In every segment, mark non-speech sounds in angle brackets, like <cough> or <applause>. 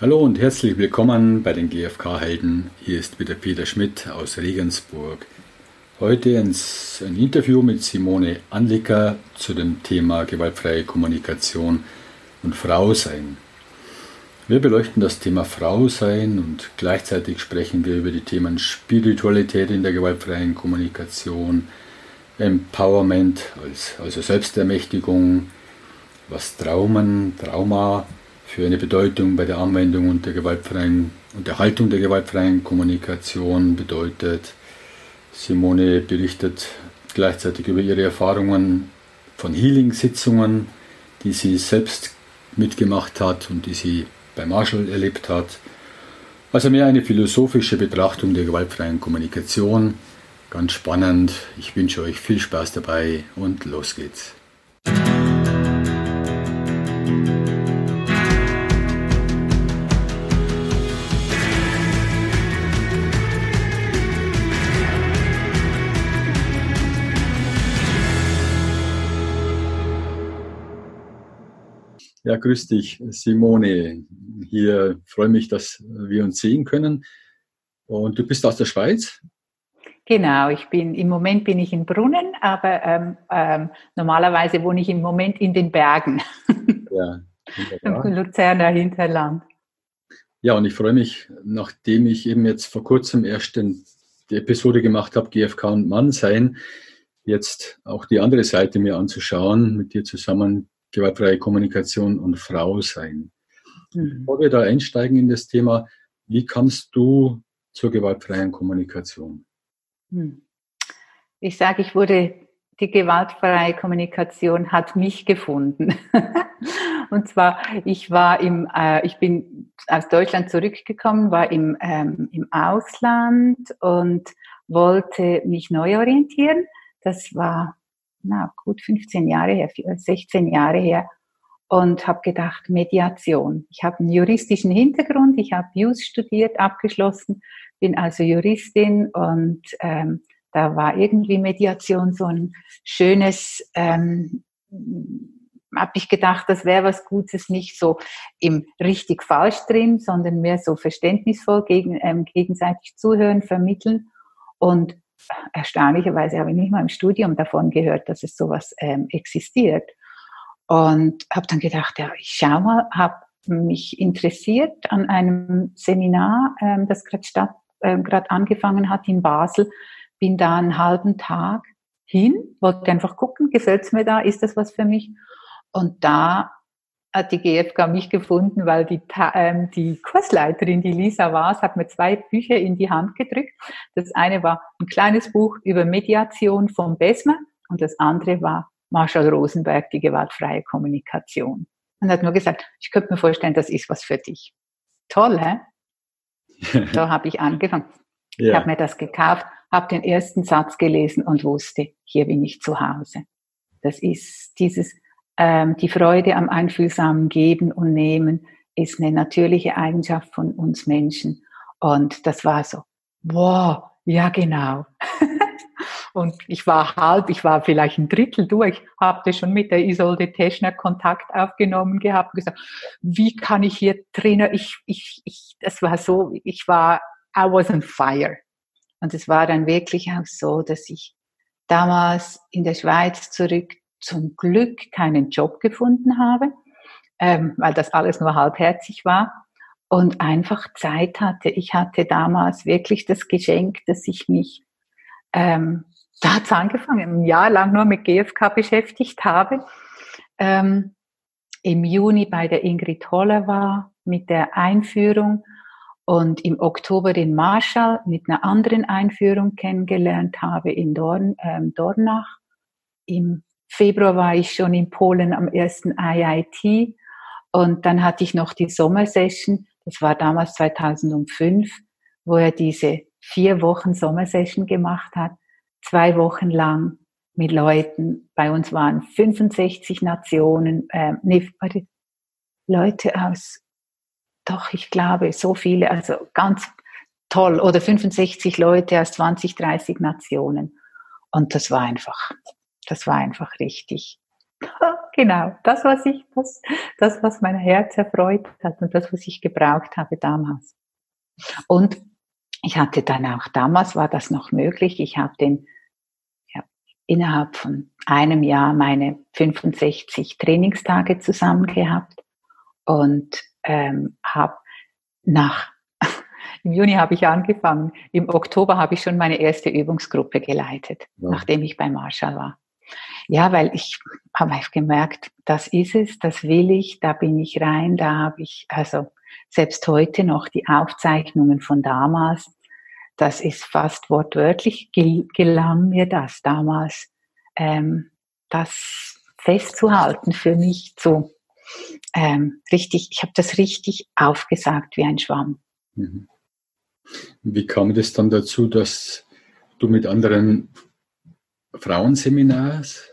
Hallo und herzlich willkommen bei den GfK-Helden. Hier ist wieder Peter Schmidt aus Regensburg. Heute ein Interview mit Simone Anlicker zu dem Thema gewaltfreie Kommunikation und Frau sein. Wir beleuchten das Thema Frau sein und gleichzeitig sprechen wir über die Themen Spiritualität in der gewaltfreien Kommunikation, Empowerment, also Selbstermächtigung, was Traumen, Trauma für eine Bedeutung bei der Anwendung und der gewaltfreien und der Haltung der gewaltfreien Kommunikation bedeutet. Simone berichtet gleichzeitig über ihre Erfahrungen von Healing-Sitzungen, die sie selbst mitgemacht hat und die sie bei Marshall erlebt hat. Also mehr eine philosophische Betrachtung der gewaltfreien Kommunikation. Ganz spannend. Ich wünsche euch viel Spaß dabei und los geht's. Ja, grüß dich, Simone. Hier freue mich, dass wir uns sehen können. Und du bist aus der Schweiz? Genau, ich bin im Moment bin ich in Brunnen, aber ähm, ähm, normalerweise wohne ich im Moment in den Bergen. <laughs> Ja, Im Luzerner Hinterland. Ja, und ich freue mich, nachdem ich eben jetzt vor kurzem erst die Episode gemacht habe, GFK und Mann sein, jetzt auch die andere Seite mir anzuschauen, mit dir zusammen gewaltfreie Kommunikation und Frau sein. Mhm. Bevor wir da einsteigen in das Thema, wie kamst du zur gewaltfreien Kommunikation? Hm. Ich sage, ich wurde, die gewaltfreie Kommunikation hat mich gefunden. <laughs> und zwar, ich war im, äh, ich bin aus Deutschland zurückgekommen, war im, ähm, im Ausland und wollte mich neu orientieren. Das war na, gut 15 Jahre her, 16 Jahre her und habe gedacht, Mediation. Ich habe einen juristischen Hintergrund, ich habe Jus studiert, abgeschlossen, bin also Juristin und ähm, da war irgendwie Mediation so ein schönes, ähm, habe ich gedacht, das wäre was Gutes, nicht so im richtig falsch drin, sondern mehr so verständnisvoll gegen, ähm, gegenseitig zuhören, vermitteln und erstaunlicherweise habe ich nicht mal im Studium davon gehört, dass es sowas ähm, existiert. Und habe dann gedacht, ja, ich schau mal, habe mich interessiert an einem Seminar, ähm, das gerade statt, ähm, gerade angefangen hat in Basel, bin da einen halben Tag hin, wollte einfach gucken, gefällt's mir da, ist das was für mich? Und da hat die GfK mich gefunden, weil die, ähm, die Kursleiterin, die Lisa Waas, hat mir zwei Bücher in die Hand gedrückt. Das eine war ein kleines Buch über Mediation von Besmer und das andere war Marshall Rosenberg, die gewaltfreie Kommunikation. Und hat nur gesagt, ich könnte mir vorstellen, das ist was für dich. Toll, hä? <laughs> da habe ich angefangen. Ja. Ich habe mir das gekauft, habe den ersten Satz gelesen und wusste, hier bin ich zu Hause. Das ist dieses ähm, die Freude am einfühlsamen Geben und Nehmen ist eine natürliche Eigenschaft von uns Menschen. Und das war so, wow, ja genau. <laughs> und ich war halb, ich war vielleicht ein Drittel durch, habe schon mit der Isolde Teschner Kontakt aufgenommen gehabt und gesagt, wie kann ich hier Trainer, ich, ich, ich, das war so, ich war, I was on fire. Und es war dann wirklich auch so, dass ich damals in der Schweiz zurück zum Glück keinen Job gefunden habe, ähm, weil das alles nur halbherzig war und einfach Zeit hatte. Ich hatte damals wirklich das Geschenk, dass ich mich, ähm, da hat es angefangen, ein Jahr lang nur mit GFK beschäftigt habe. Ähm, Im Juni bei der Ingrid Holler war mit der Einführung und im Oktober den Marshall mit einer anderen Einführung kennengelernt habe in Dorn, ähm, Dornach. Im Februar war ich schon in Polen am ersten IIT und dann hatte ich noch die Sommersession, das war damals 2005, wo er diese vier Wochen Sommersession gemacht hat, zwei Wochen lang mit Leuten. Bei uns waren 65 Nationen, äh, nee, Leute aus, doch, ich glaube, so viele, also ganz toll, oder 65 Leute aus 20, 30 Nationen. Und das war einfach das war einfach richtig <laughs> genau. Das, was ich, das, das, was mein Herz erfreut hat und das, was ich gebraucht habe damals. Und ich hatte dann auch, damals war das noch möglich, ich habe den, ja, innerhalb von einem Jahr meine 65 Trainingstage zusammen gehabt und ähm, habe nach <laughs> im Juni habe ich angefangen. Im Oktober habe ich schon meine erste Übungsgruppe geleitet, ja. nachdem ich bei Marshall war. Ja, weil ich habe gemerkt, das ist es, das will ich, da bin ich rein, da habe ich, also selbst heute noch die Aufzeichnungen von damals, das ist fast wortwörtlich, gelang mir das damals, ähm, das festzuhalten, für mich zu ähm, richtig, ich habe das richtig aufgesagt wie ein Schwamm. Mhm. Wie kam das dann dazu, dass du mit anderen Frauenseminars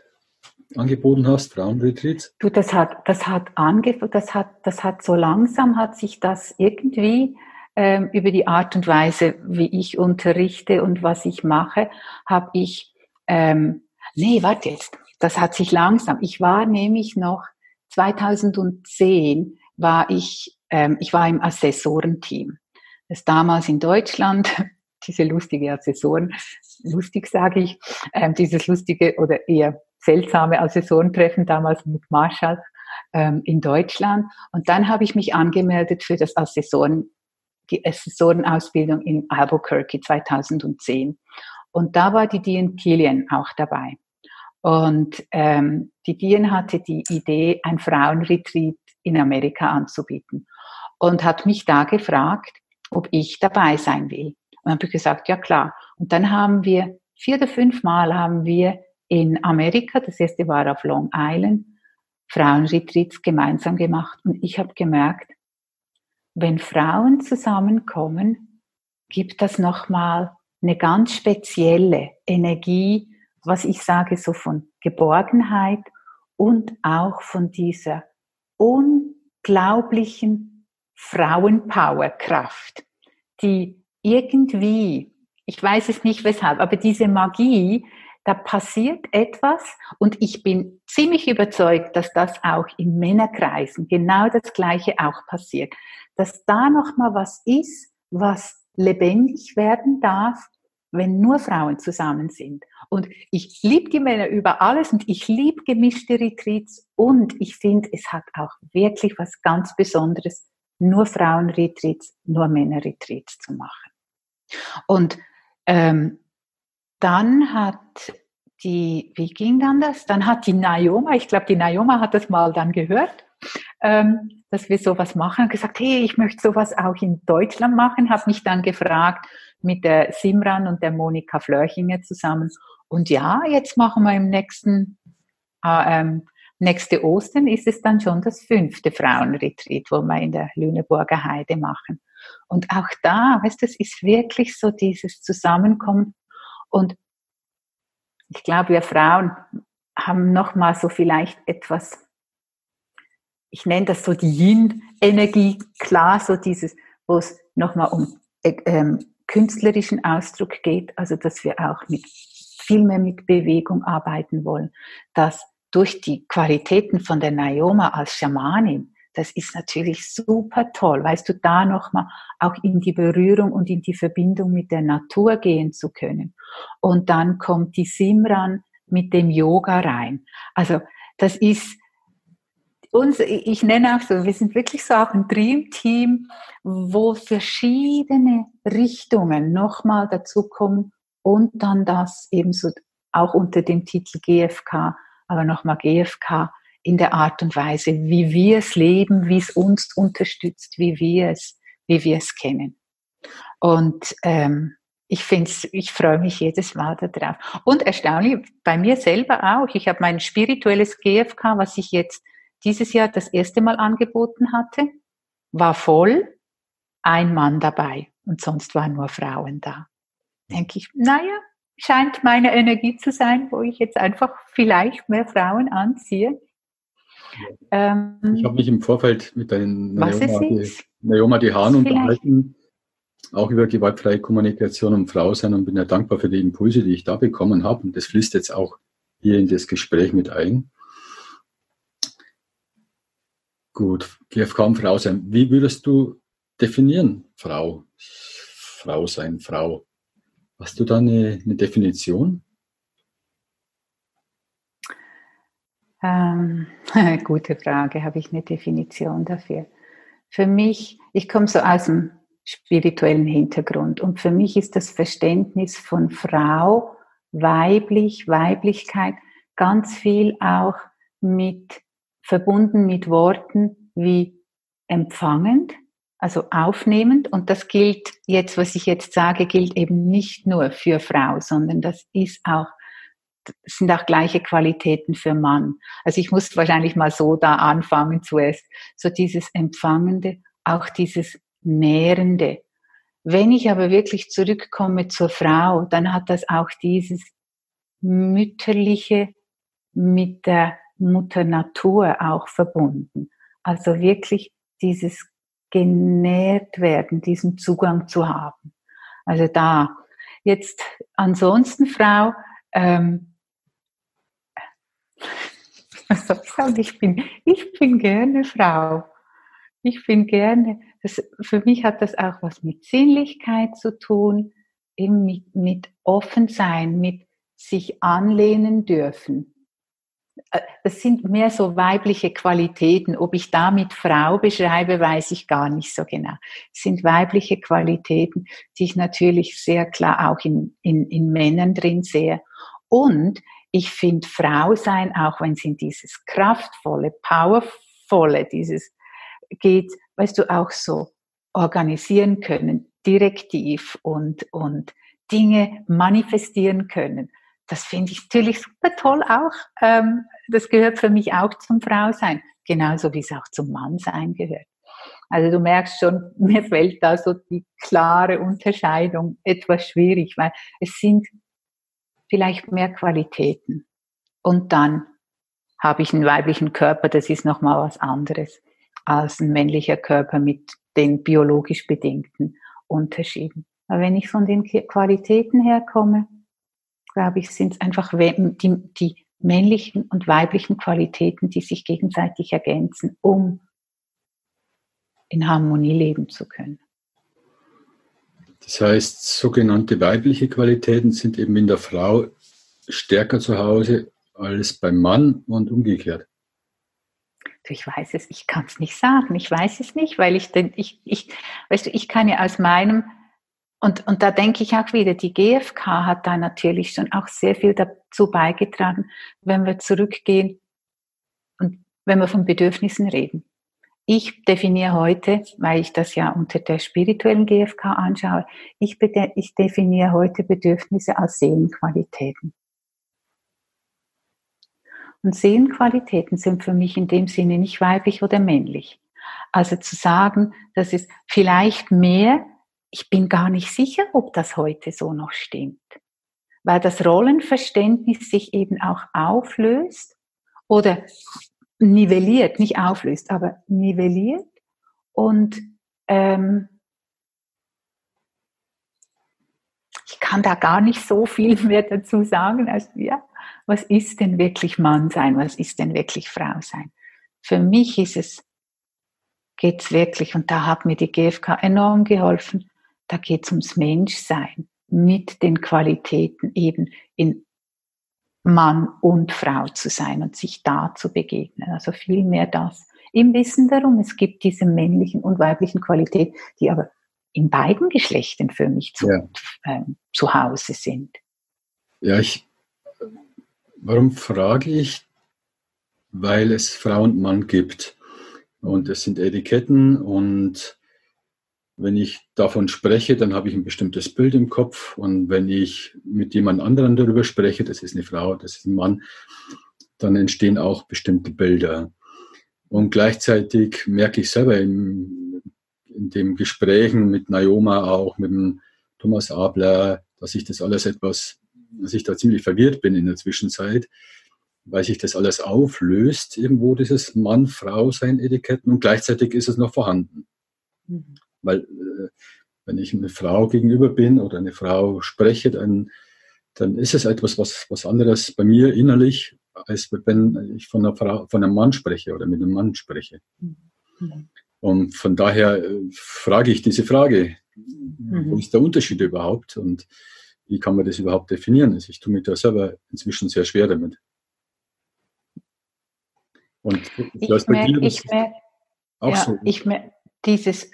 angeboten hast, Frauenretreats? Du, das hat, das hat angefangen, das hat, das hat so langsam hat sich das irgendwie ähm, über die Art und Weise, wie ich unterrichte und was ich mache, habe ich, ähm, nee, warte jetzt, das hat sich langsam. Ich war nämlich noch 2010 war ich, ähm, ich war im Assessorenteam es damals in Deutschland, diese lustige Assessoren, lustig sage ich, ähm, dieses lustige oder eher seltsame Assessorentreffen damals mit Marshall ähm, in Deutschland. Und dann habe ich mich angemeldet für das Assessoren, die Assessorenausbildung in Albuquerque 2010. Und da war die Diane Killian auch dabei. Und ähm, die Diane hatte die Idee, ein Frauenretreat in Amerika anzubieten und hat mich da gefragt, ob ich dabei sein will. Und dann habe ich gesagt, ja klar. Und dann haben wir vier oder fünf Mal haben wir in Amerika, das erste war auf Long Island, Frauenretreats gemeinsam gemacht. Und ich habe gemerkt, wenn Frauen zusammenkommen, gibt das nochmal eine ganz spezielle Energie, was ich sage, so von Geborgenheit und auch von dieser unglaublichen Frauenpowerkraft, die irgendwie, ich weiß es nicht weshalb, aber diese Magie, da passiert etwas und ich bin ziemlich überzeugt, dass das auch in Männerkreisen genau das Gleiche auch passiert, dass da noch mal was ist, was lebendig werden darf, wenn nur Frauen zusammen sind. Und ich liebe die Männer über alles und ich liebe gemischte Retreats und ich finde, es hat auch wirklich was ganz Besonderes, nur Frauenretreats, nur Männerretreats zu machen. Und ähm, dann hat die, wie ging dann das? Dann hat die Naoma, ich glaube, die Naoma hat das mal dann gehört, ähm, dass wir sowas machen und gesagt, hey, ich möchte sowas auch in Deutschland machen, habe mich dann gefragt mit der Simran und der Monika Flörchinger zusammen. Und ja, jetzt machen wir im nächsten äh, ähm, nächste Ostern ist es dann schon das fünfte Frauenretreat, wo wir in der Lüneburger Heide machen. Und auch da, weißt du, es ist wirklich so dieses Zusammenkommen. Und ich glaube, wir Frauen haben noch mal so vielleicht etwas, ich nenne das so die Yin-Energie, klar, so dieses, wo es noch mal um äh, ähm, künstlerischen Ausdruck geht, also dass wir auch mit viel mehr mit Bewegung arbeiten wollen, dass durch die Qualitäten von der Naoma als Schamanin, das ist natürlich super toll, weißt du, da nochmal auch in die Berührung und in die Verbindung mit der Natur gehen zu können. Und dann kommt die Simran mit dem Yoga rein. Also das ist uns, ich nenne auch so, wir sind wirklich so auch ein Dream-Team, wo verschiedene Richtungen nochmal dazu kommen und dann das ebenso auch unter dem Titel GFK aber nochmal GFK in der Art und Weise, wie wir es leben, wie es uns unterstützt, wie wir es, wie wir es kennen. Und ähm, ich finde ich freue mich jedes Mal darauf. Und erstaunlich, bei mir selber auch. Ich habe mein spirituelles GFK, was ich jetzt dieses Jahr das erste Mal angeboten hatte, war voll, ein Mann dabei und sonst waren nur Frauen da. Denke ich, naja, scheint meine Energie zu sein, wo ich jetzt einfach vielleicht mehr Frauen anziehe. Ähm, ich habe mich im Vorfeld mit deinen Naoma, Hahn unterhalten, auch über gewaltfreie Kommunikation und Frau sein und bin ja dankbar für die Impulse, die ich da bekommen habe. Und das fließt jetzt auch hier in das Gespräch mit ein. Gut, GFK und Frau sein. Wie würdest du definieren, Frau? Frau sein, Frau. Hast du da eine, eine Definition? Ähm, <laughs> gute Frage, habe ich eine Definition dafür. Für mich, ich komme so aus dem spirituellen Hintergrund und für mich ist das Verständnis von Frau, weiblich, Weiblichkeit ganz viel auch mit verbunden mit Worten wie empfangend, also aufnehmend. Und das gilt jetzt, was ich jetzt sage, gilt eben nicht nur für Frau, sondern das ist auch sind auch gleiche Qualitäten für Mann. Also ich muss wahrscheinlich mal so da anfangen zuerst. So dieses Empfangende, auch dieses Nährende. Wenn ich aber wirklich zurückkomme zur Frau, dann hat das auch dieses mütterliche mit der Mutter Natur auch verbunden. Also wirklich dieses genährt werden, diesen Zugang zu haben. Also da. Jetzt ansonsten, Frau, ähm, soll ich bin, ich bin gerne Frau. Ich bin gerne, das, für mich hat das auch was mit Sinnlichkeit zu tun, eben mit, mit offen mit sich anlehnen dürfen. Äh, das sind mehr so weibliche Qualitäten. Ob ich damit Frau beschreibe, weiß ich gar nicht so genau. Es sind weibliche Qualitäten, die ich natürlich sehr klar auch in, in, in Männern drin sehe. Und ich finde Frau sein, auch wenn sie in dieses kraftvolle, powervolle, dieses geht, weißt du, auch so organisieren können, direktiv und, und Dinge manifestieren können das finde ich natürlich super toll auch. Ähm, das gehört für mich auch zum Frausein, genauso wie es auch zum Mannsein gehört. Also du merkst schon, <laughs> mir fällt da so die klare Unterscheidung etwas schwierig, weil es sind vielleicht mehr Qualitäten. Und dann habe ich einen weiblichen Körper, das ist nochmal was anderes als ein männlicher Körper mit den biologisch bedingten Unterschieden. Aber wenn ich von den Qualitäten herkomme, glaube ich, sind es einfach die, die männlichen und weiblichen Qualitäten, die sich gegenseitig ergänzen, um in Harmonie leben zu können. Das heißt, sogenannte weibliche Qualitäten sind eben in der Frau stärker zu Hause als beim Mann und umgekehrt. Ich weiß es, ich kann es nicht sagen. Ich weiß es nicht, weil ich denn, ich, ich, weißt du, ich kann ja aus meinem und, und da denke ich auch wieder, die GfK hat da natürlich schon auch sehr viel dazu beigetragen, wenn wir zurückgehen und wenn wir von Bedürfnissen reden. Ich definiere heute, weil ich das ja unter der spirituellen GfK anschaue, ich, ich definiere heute Bedürfnisse als Seelenqualitäten. Und Seelenqualitäten sind für mich in dem Sinne nicht weiblich oder männlich. Also zu sagen, das ist vielleicht mehr ich bin gar nicht sicher, ob das heute so noch stimmt, weil das Rollenverständnis sich eben auch auflöst oder nivelliert, nicht auflöst, aber nivelliert. Und ähm, ich kann da gar nicht so viel <laughs> mehr dazu sagen, als ja, was ist denn wirklich Mann sein, was ist denn wirklich Frau sein? Für mich ist es, geht's wirklich, und da hat mir die GfK enorm geholfen, da geht es ums Menschsein mit den Qualitäten eben in Mann und Frau zu sein und sich da zu begegnen. Also vielmehr das. Im Wissen darum, es gibt diese männlichen und weiblichen Qualitäten, die aber in beiden Geschlechtern für mich zu, ja. äh, zu Hause sind. Ja, ich, warum frage ich? Weil es Frau und Mann gibt. Und es sind Etiketten und wenn ich davon spreche, dann habe ich ein bestimmtes Bild im Kopf. Und wenn ich mit jemand anderem darüber spreche, das ist eine Frau, das ist ein Mann, dann entstehen auch bestimmte Bilder. Und gleichzeitig merke ich selber in, in dem Gesprächen mit Naoma auch, mit dem Thomas Abler, dass ich das alles etwas, dass ich da ziemlich verwirrt bin in der Zwischenzeit, weil sich das alles auflöst, irgendwo dieses Mann-Frau-Sein-Etiketten und gleichzeitig ist es noch vorhanden. Mhm. Weil äh, wenn ich eine Frau gegenüber bin oder eine Frau spreche, dann, dann ist es etwas was, was anderes bei mir innerlich, als wenn ich von einer Frau, von einem Mann spreche oder mit einem Mann spreche. Mhm. Und von daher äh, frage ich diese Frage, mhm. wo ist der Unterschied überhaupt und wie kann man das überhaupt definieren? Also ich tue mich da selber inzwischen sehr schwer damit. Und ich merke, ich merke, auch ja, so. Ich merke, dieses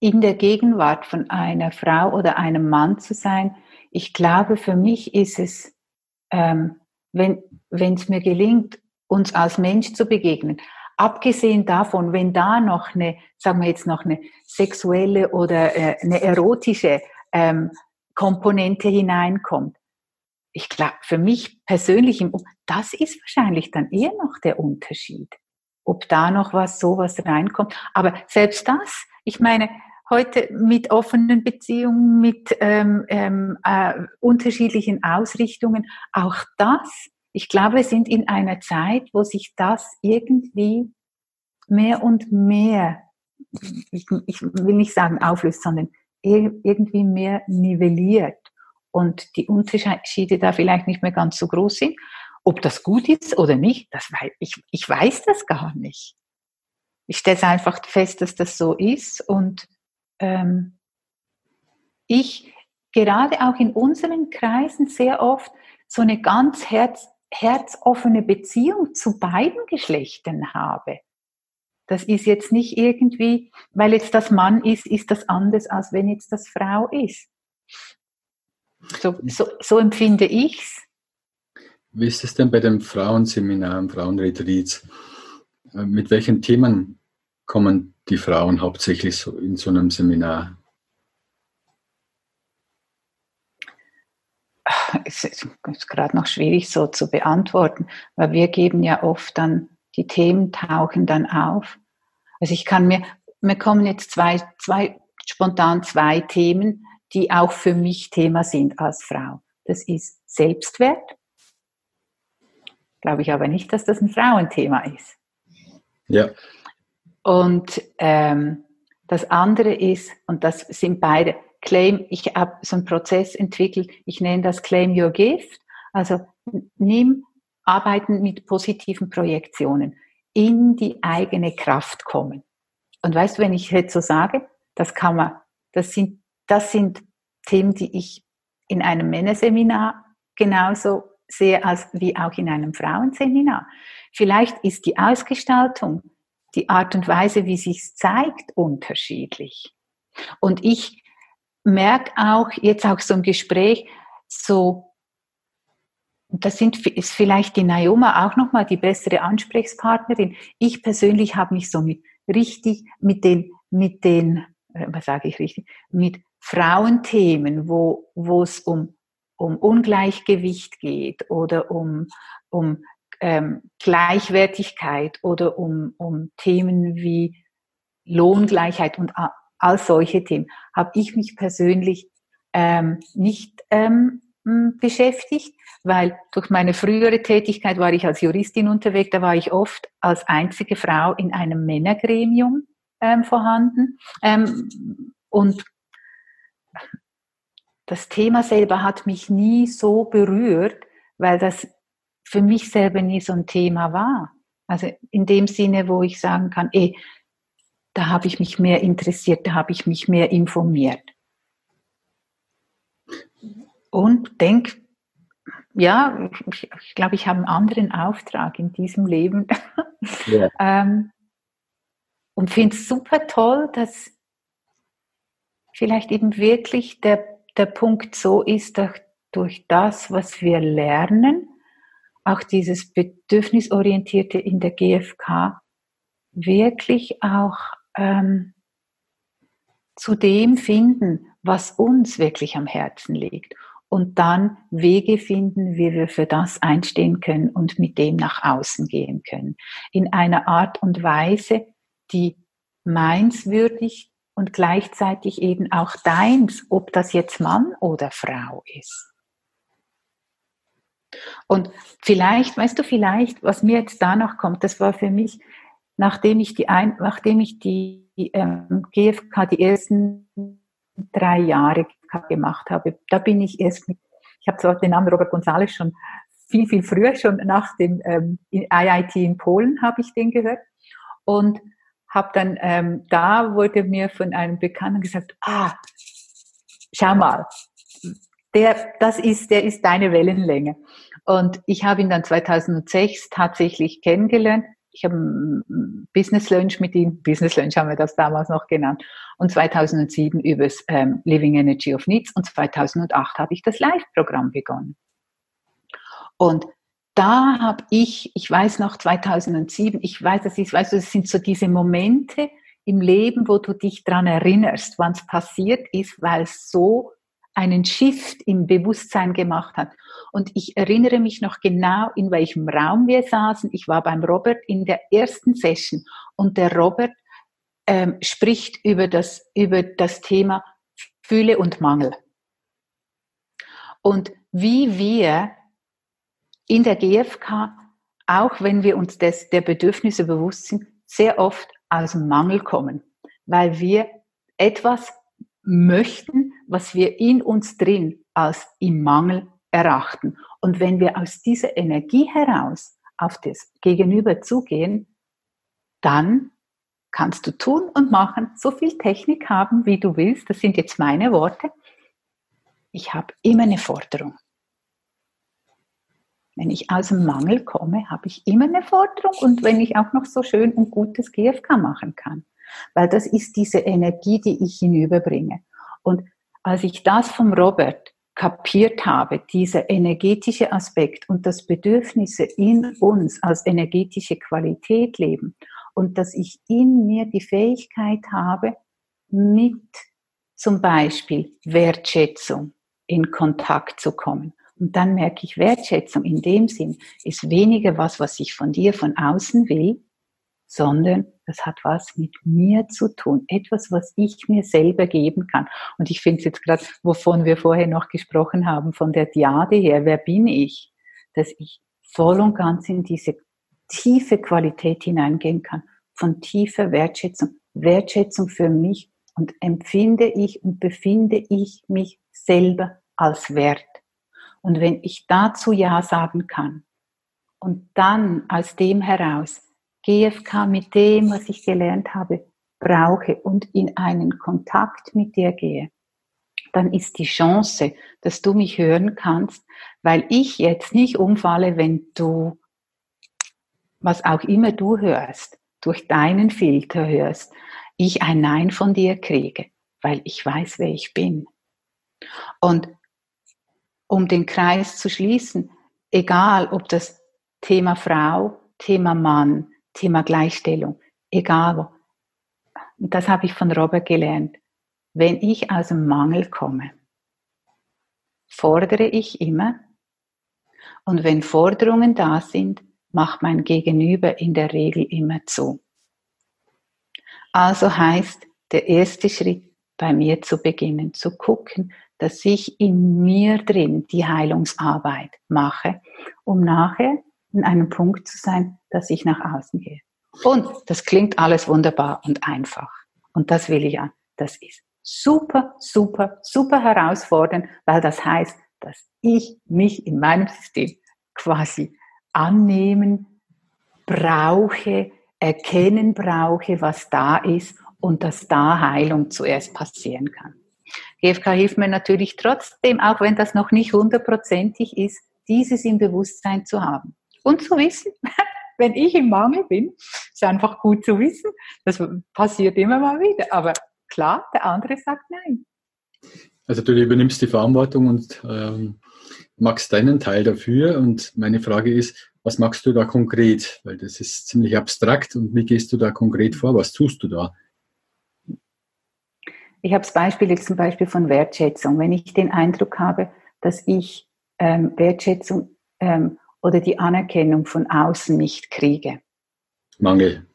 in der Gegenwart von einer Frau oder einem Mann zu sein, ich glaube, für mich ist es, ähm, wenn es mir gelingt, uns als Mensch zu begegnen, abgesehen davon, wenn da noch eine, sagen wir jetzt noch eine sexuelle oder äh, eine erotische ähm, Komponente hineinkommt, ich glaube, für mich persönlich, das ist wahrscheinlich dann eher noch der Unterschied, ob da noch was, sowas reinkommt. Aber selbst das, ich meine, heute mit offenen Beziehungen, mit ähm, ähm, äh, unterschiedlichen Ausrichtungen, auch das, ich glaube, wir sind in einer Zeit, wo sich das irgendwie mehr und mehr, ich, ich will nicht sagen auflöst, sondern irgendwie mehr nivelliert und die Unterschiede da vielleicht nicht mehr ganz so groß sind. Ob das gut ist oder nicht, das weiß, ich, ich weiß das gar nicht. Ich stelle einfach fest, dass das so ist und ähm, ich gerade auch in unseren Kreisen sehr oft so eine ganz herz, herzoffene Beziehung zu beiden Geschlechtern habe. Das ist jetzt nicht irgendwie, weil jetzt das Mann ist, ist das anders, als wenn jetzt das Frau ist. So, so, so empfinde ich's. Wie ist es denn bei den Frauenseminaren, Frauenretreats? Äh, mit welchen Themen kommen die Frauen hauptsächlich so in so einem Seminar? Es ist, ist gerade noch schwierig so zu beantworten, weil wir geben ja oft dann, die Themen tauchen dann auf. Also ich kann mir, mir kommen jetzt zwei, zwei, spontan zwei Themen, die auch für mich Thema sind als Frau. Das ist Selbstwert. Glaube ich aber nicht, dass das ein Frauenthema ist. Ja. Und ähm, das andere ist, und das sind beide, Claim, ich habe so einen Prozess entwickelt, ich nenne das Claim Your Gift. Also nimm Arbeiten mit positiven Projektionen, in die eigene Kraft kommen. Und weißt du, wenn ich jetzt so sage, das kann man, das sind das sind Themen, die ich in einem Männerseminar genauso sehe als wie auch in einem Frauenseminar. Vielleicht ist die Ausgestaltung, die Art und Weise, wie sich zeigt, unterschiedlich. Und ich merke auch jetzt auch so im Gespräch, so, das sind, ist vielleicht die Naoma auch nochmal die bessere Ansprechpartnerin. Ich persönlich habe mich so mit richtig mit den, mit den, äh, was sage ich richtig, mit Frauenthemen, wo, wo es um, um Ungleichgewicht geht oder um, um ähm, Gleichwertigkeit oder um, um Themen wie Lohngleichheit und all solche Themen, habe ich mich persönlich ähm, nicht ähm, beschäftigt, weil durch meine frühere Tätigkeit war ich als Juristin unterwegs, da war ich oft als einzige Frau in einem Männergremium ähm, vorhanden. Ähm, und das Thema selber hat mich nie so berührt, weil das für mich selber nie so ein Thema war. Also in dem Sinne, wo ich sagen kann, ey, da habe ich mich mehr interessiert, da habe ich mich mehr informiert. Und denk, ja, ich, ich glaube, ich habe einen anderen Auftrag in diesem Leben. <laughs> Ja. ähm, und finde es super toll, dass vielleicht eben wirklich der der Punkt so ist, dass durch das, was wir lernen, auch dieses Bedürfnisorientierte in der GfK wirklich auch ähm, zu dem finden, was uns wirklich am Herzen liegt. Und dann Wege finden, wie wir für das einstehen können und mit dem nach außen gehen können. In einer Art und Weise, die meins würdigt, und gleichzeitig eben auch deins, ob das jetzt Mann oder Frau ist. Und vielleicht, weißt du, vielleicht, was mir jetzt da noch kommt, das war für mich, nachdem ich die, ein, nachdem ich die ähm, GfK die ersten drei Jahre gemacht habe, da bin ich erst mit, ich habe zwar den Namen Robert González schon viel, viel früher, schon nach dem ähm, IIT in Polen habe ich den gehört. Und habe dann, ähm, da wurde mir von einem Bekannten gesagt, ah, schau mal, der, das ist, der ist deine Wellenlänge. Und ich habe ihn dann 2006 tatsächlich kennengelernt. Ich habe Business Lunch mit ihm, Business Lunch haben wir das damals noch genannt, und 2007 übers ähm, Living Energy of Needs und 2008 habe ich das Live-Programm begonnen. Und da habe ich, ich weiß noch 2007, ich weiß, das ist, weißt du, das sind so diese Momente im Leben, wo du dich dran erinnerst, wann es passiert ist, weil es so einen Shift im Bewusstsein gemacht hat. Und ich erinnere mich noch genau, in welchem Raum wir saßen. Ich war beim Robert in der ersten Session und der Robert ähm, spricht über das, über das Thema Fühle und Mangel. Und wie wir in der GfK, auch wenn wir uns des, der Bedürfnisse bewusst sind, sehr oft aus dem Mangel kommen, weil wir etwas möchten, was wir in uns drin als im Mangel erachten. Und wenn wir aus dieser Energie heraus auf das Gegenüber zugehen, dann kannst du tun und machen, so viel Technik haben, wie du willst. Das sind jetzt meine Worte. Ich habe immer eine Forderung. Wenn ich aus dem Mangel komme, habe ich immer eine Forderung und wenn ich auch noch so schön und gutes GFK machen kann. Weil das ist diese Energie, die ich hinüberbringe. Und als ich das vom Robert kapiert habe, dieser energetische Aspekt und das Bedürfnisse in uns als energetische Qualität leben und dass ich in mir die Fähigkeit habe, mit zum Beispiel Wertschätzung in Kontakt zu kommen und dann merke ich, Wertschätzung in dem Sinn ist weniger was, was ich von dir von außen will, sondern das hat was mit mir zu tun. Etwas, was ich mir selber geben kann. Und ich finde es jetzt gerade, wovon wir vorher noch gesprochen haben, von der Diade her, wer bin ich? Dass ich voll und ganz in diese tiefe Qualität hineingehen kann, von tiefer Wertschätzung. Wertschätzung für mich und empfinde ich und befinde ich mich selber als wert. Und wenn ich dazu Ja sagen kann und dann aus dem heraus GFK mit dem, was ich gelernt habe, brauche und in einen Kontakt mit dir gehe, dann ist die Chance, dass du mich hören kannst, weil ich jetzt nicht umfalle, wenn du, was auch immer du hörst, durch deinen Filter hörst, ich ein Nein von dir kriege, weil ich weiß, wer ich bin. Und um den Kreis zu schließen, egal ob das Thema Frau, Thema Mann, Thema Gleichstellung, egal wo. Und das habe ich von Robert gelernt. Wenn ich aus dem Mangel komme, fordere ich immer. Und wenn Forderungen da sind, macht mein Gegenüber in der Regel immer zu. Also heißt der erste Schritt, bei mir zu beginnen, zu gucken, dass ich in mir drin die Heilungsarbeit mache, um nachher in einem Punkt zu sein, dass ich nach außen gehe. Und das klingt alles wunderbar und einfach. Und das will ich an. Das ist super, super, super herausfordernd, weil das heißt, dass ich mich in meinem System quasi annehmen brauche, erkennen brauche, was da ist und dass da Heilung zuerst passieren kann. GFK hilft mir natürlich trotzdem, auch wenn das noch nicht hundertprozentig ist, dieses im Bewusstsein zu haben. Und zu wissen, <laughs> wenn ich im Mangel bin, ist einfach gut zu wissen, das passiert immer mal wieder. Aber klar, der andere sagt nein. Also du übernimmst die Verantwortung und ähm, machst deinen Teil dafür. Und meine Frage ist, was machst du da konkret? Weil das ist ziemlich abstrakt und wie gehst du da konkret vor? Was tust du da? Ich habe das Beispiel jetzt zum Beispiel von Wertschätzung. Wenn ich den Eindruck habe, dass ich ähm, Wertschätzung ähm, oder die Anerkennung von außen nicht kriege. Mangel.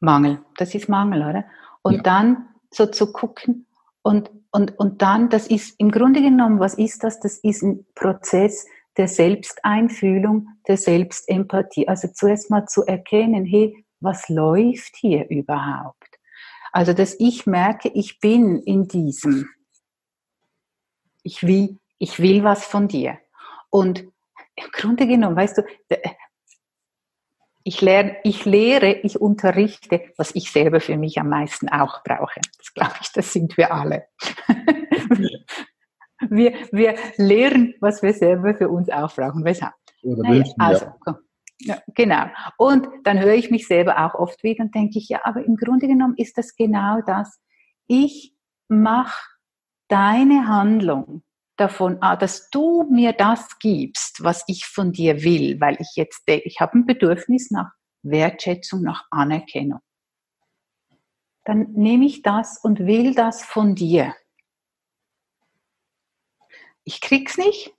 Mangel, das ist Mangel, oder? Und ja. dann so zu gucken und, und, und dann, das ist im Grunde genommen, was ist das? Das ist ein Prozess der Selbsteinfühlung, der Selbstempathie. Also zuerst mal zu erkennen, hey, was läuft hier überhaupt? Also, dass ich merke, ich bin in diesem. Ich will, ich will was von dir. Und im Grunde genommen, weißt du, ich lerne, ich lehre, ich unterrichte, was ich selber für mich am meisten auch brauche. Das glaube ich, das sind wir alle. <laughs> wir, wir lehren, was wir selber für uns auch brauchen. Weshalb? Oder naja, also, ja. Genau. Und dann höre ich mich selber auch oft wieder und denke ich, ja, aber im Grunde genommen ist das genau das. Ich mache deine Handlung davon, ah, dass du mir das gibst, was ich von dir will, weil ich jetzt denke, ich habe ein Bedürfnis nach Wertschätzung, nach Anerkennung. Dann nehme ich das und will das von dir. Ich krieg's nicht.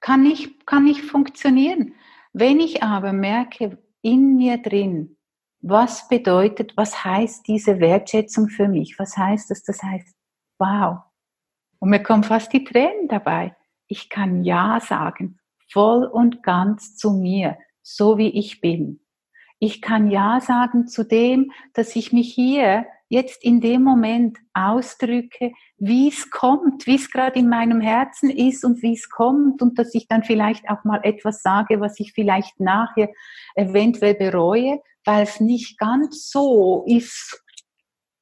Kann nicht, kann nicht funktionieren. Wenn ich aber merke in mir drin, was bedeutet, was heißt diese Wertschätzung für mich? Was heißt das? Das heißt, wow. Und mir kommen fast die Tränen dabei. Ich kann Ja sagen, voll und ganz zu mir, so wie ich bin. Ich kann Ja sagen zu dem, dass ich mich hier jetzt in dem Moment ausdrücke, wie es kommt, wie es gerade in meinem Herzen ist und wie es kommt und dass ich dann vielleicht auch mal etwas sage, was ich vielleicht nachher eventuell bereue, weil es nicht ganz so ist,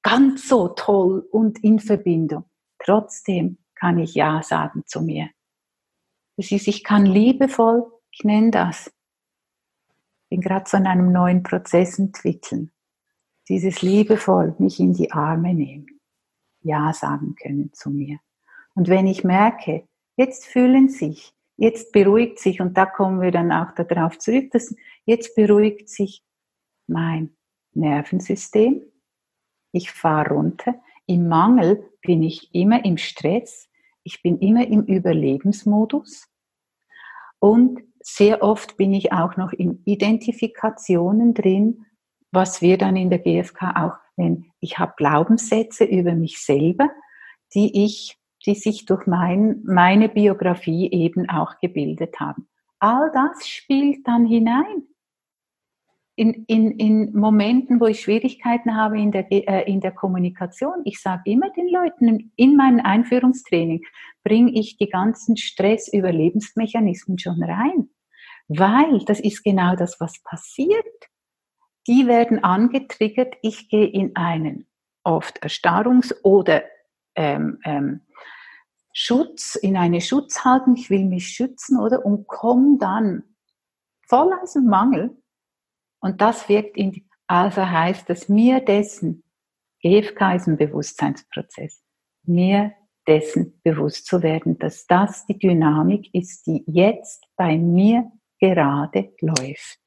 ganz so toll und in Verbindung. Trotzdem kann ich Ja sagen zu mir. Das ist, ich kann liebevoll, ich nenne das, bin gerade so in einem neuen Prozess entwickeln. Dieses liebevoll mich in die Arme nehmen. Ja sagen können zu mir. Und wenn ich merke, jetzt fühlen sich, jetzt beruhigt sich, und da kommen wir dann auch darauf zurück, dass jetzt beruhigt sich mein Nervensystem. Ich fahre runter. Im Mangel bin ich immer im Stress. Ich bin immer im Überlebensmodus. Und sehr oft bin ich auch noch in Identifikationen drin, was wir dann in der GfK auch nennen. Ich habe Glaubenssätze über mich selber, die ich, die sich durch mein, meine Biografie eben auch gebildet haben. All das spielt dann hinein in, in, in Momenten, wo ich Schwierigkeiten habe in der, äh, in der Kommunikation, ich sage immer den Leuten, in meinem Einführungstraining bringe ich die ganzen Stress-Überlebensmechanismen schon rein. Weil das ist genau das, was passiert. Die werden angetriggert, ich gehe in einen oft Erstarrungs- oder ähm, ähm, Schutz, in eine Schutzhaltung, ich will mich schützen, oder? Und komme dann voll aus dem Mangel und das wirkt in, die, also heißt das mir dessen, GFK ist ein Bewusstseinsprozess, mir dessen bewusst zu werden, dass das die Dynamik ist, die jetzt bei mir gerade läuft.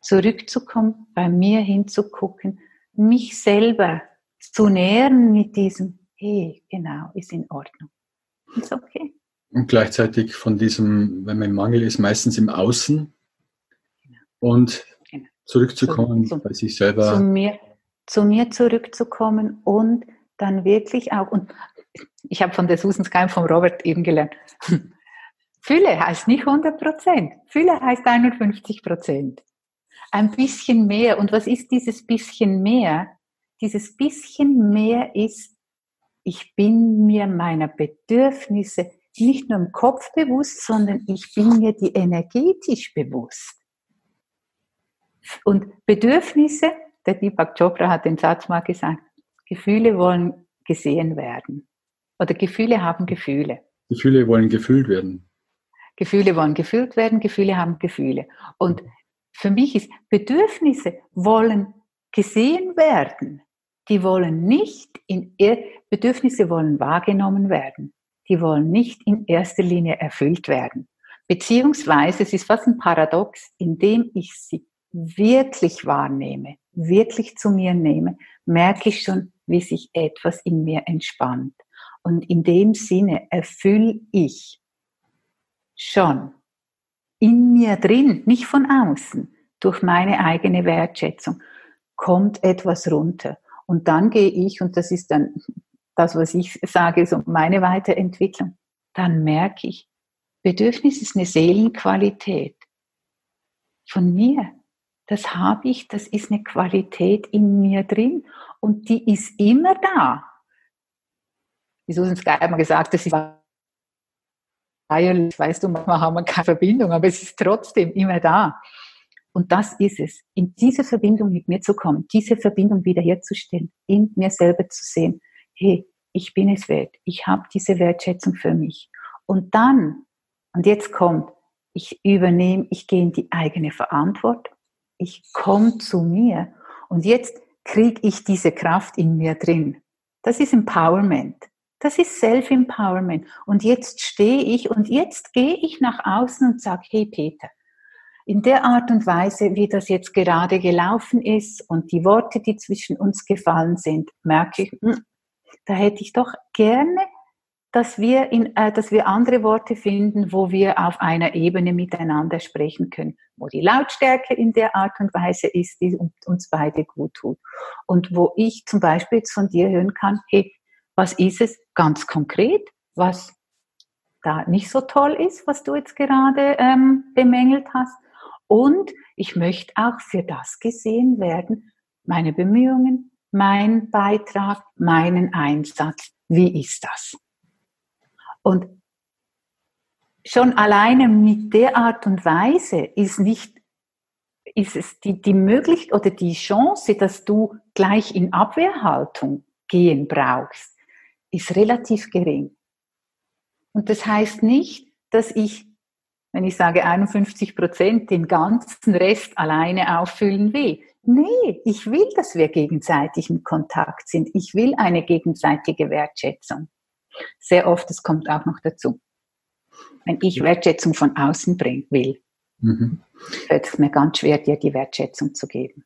Zurückzukommen, bei mir hinzugucken, mich selber zu nähren mit diesem, hey, genau, ist in Ordnung. Ist okay. Und gleichzeitig von diesem, wenn man im Mangel ist, meistens im Außen. Genau. Und zurückzukommen zu, bei sich selber. Zu mir, zu mir zurückzukommen und dann wirklich auch, und ich habe von der Susan Sky vom Robert eben gelernt, <laughs> Fülle heißt nicht 100 Prozent, Fülle heißt 51 Prozent. Ein bisschen mehr. Und was ist dieses bisschen mehr? Dieses bisschen mehr ist, ich bin mir meiner Bedürfnisse nicht nur im Kopf bewusst, sondern ich bin mir die energetisch bewusst. Und Bedürfnisse, der Deepak Chopra hat den Satz mal gesagt, Gefühle wollen gesehen werden. Oder Gefühle haben Gefühle. Gefühle wollen gefühlt werden. Gefühle wollen gefühlt werden, Gefühle haben Gefühle. Und für mich ist, Bedürfnisse wollen gesehen werden. Die wollen nicht in, Bedürfnisse wollen wahrgenommen werden. Die wollen nicht in erster Linie erfüllt werden. Beziehungsweise, es ist fast ein Paradox, indem ich sie wirklich wahrnehme, wirklich zu mir nehme, merke ich schon, wie sich etwas in mir entspannt. Und in dem Sinne erfülle ich schon in mir drin, nicht von außen, durch meine eigene Wertschätzung, kommt etwas runter. Und dann gehe ich, und das ist dann das, was ich sage, so meine Weiterentwicklung, dann merke ich, Bedürfnis ist eine Seelenqualität von mir das habe ich, das ist eine Qualität in mir drin und die ist immer da. Wie Susan Sky hat mal gesagt, das ist feierlich, weißt du, manchmal haben wir keine Verbindung, aber es ist trotzdem immer da. Und das ist es, in diese Verbindung mit mir zu kommen, diese Verbindung wiederherzustellen, in mir selber zu sehen, hey, ich bin es wert, ich habe diese Wertschätzung für mich. Und dann, und jetzt kommt, ich übernehme, ich gehe in die eigene Verantwortung, ich komme zu mir und jetzt kriege ich diese Kraft in mir drin. Das ist Empowerment. Das ist Self-Empowerment. Und jetzt stehe ich und jetzt gehe ich nach außen und sage, hey Peter, in der Art und Weise, wie das jetzt gerade gelaufen ist und die Worte, die zwischen uns gefallen sind, merke ich, hm, da hätte ich doch gerne, dass wir, in, äh, dass wir andere Worte finden, wo wir auf einer Ebene miteinander sprechen können, wo die Lautstärke in der Art und Weise ist, die uns beide gut tut. Und wo ich zum Beispiel jetzt von dir hören kann, hey, was ist es ganz konkret, was da nicht so toll ist, was du jetzt gerade ähm, bemängelt hast. Und ich möchte auch für das gesehen werden, meine Bemühungen, mein Beitrag, meinen Einsatz. Wie ist das? Und schon alleine mit der Art und Weise ist nicht, ist es die, die Möglichkeit oder die Chance, dass du gleich in Abwehrhaltung gehen brauchst, ist relativ gering. Und das heißt nicht, dass ich, wenn ich sage 51 Prozent, den ganzen Rest alleine auffüllen will. Nee, ich will, dass wir gegenseitig im Kontakt sind. Ich will eine gegenseitige Wertschätzung. Sehr oft, das kommt auch noch dazu. Wenn ich Wertschätzung von außen bringen will, mhm. fällt es mir ganz schwer, dir die Wertschätzung zu geben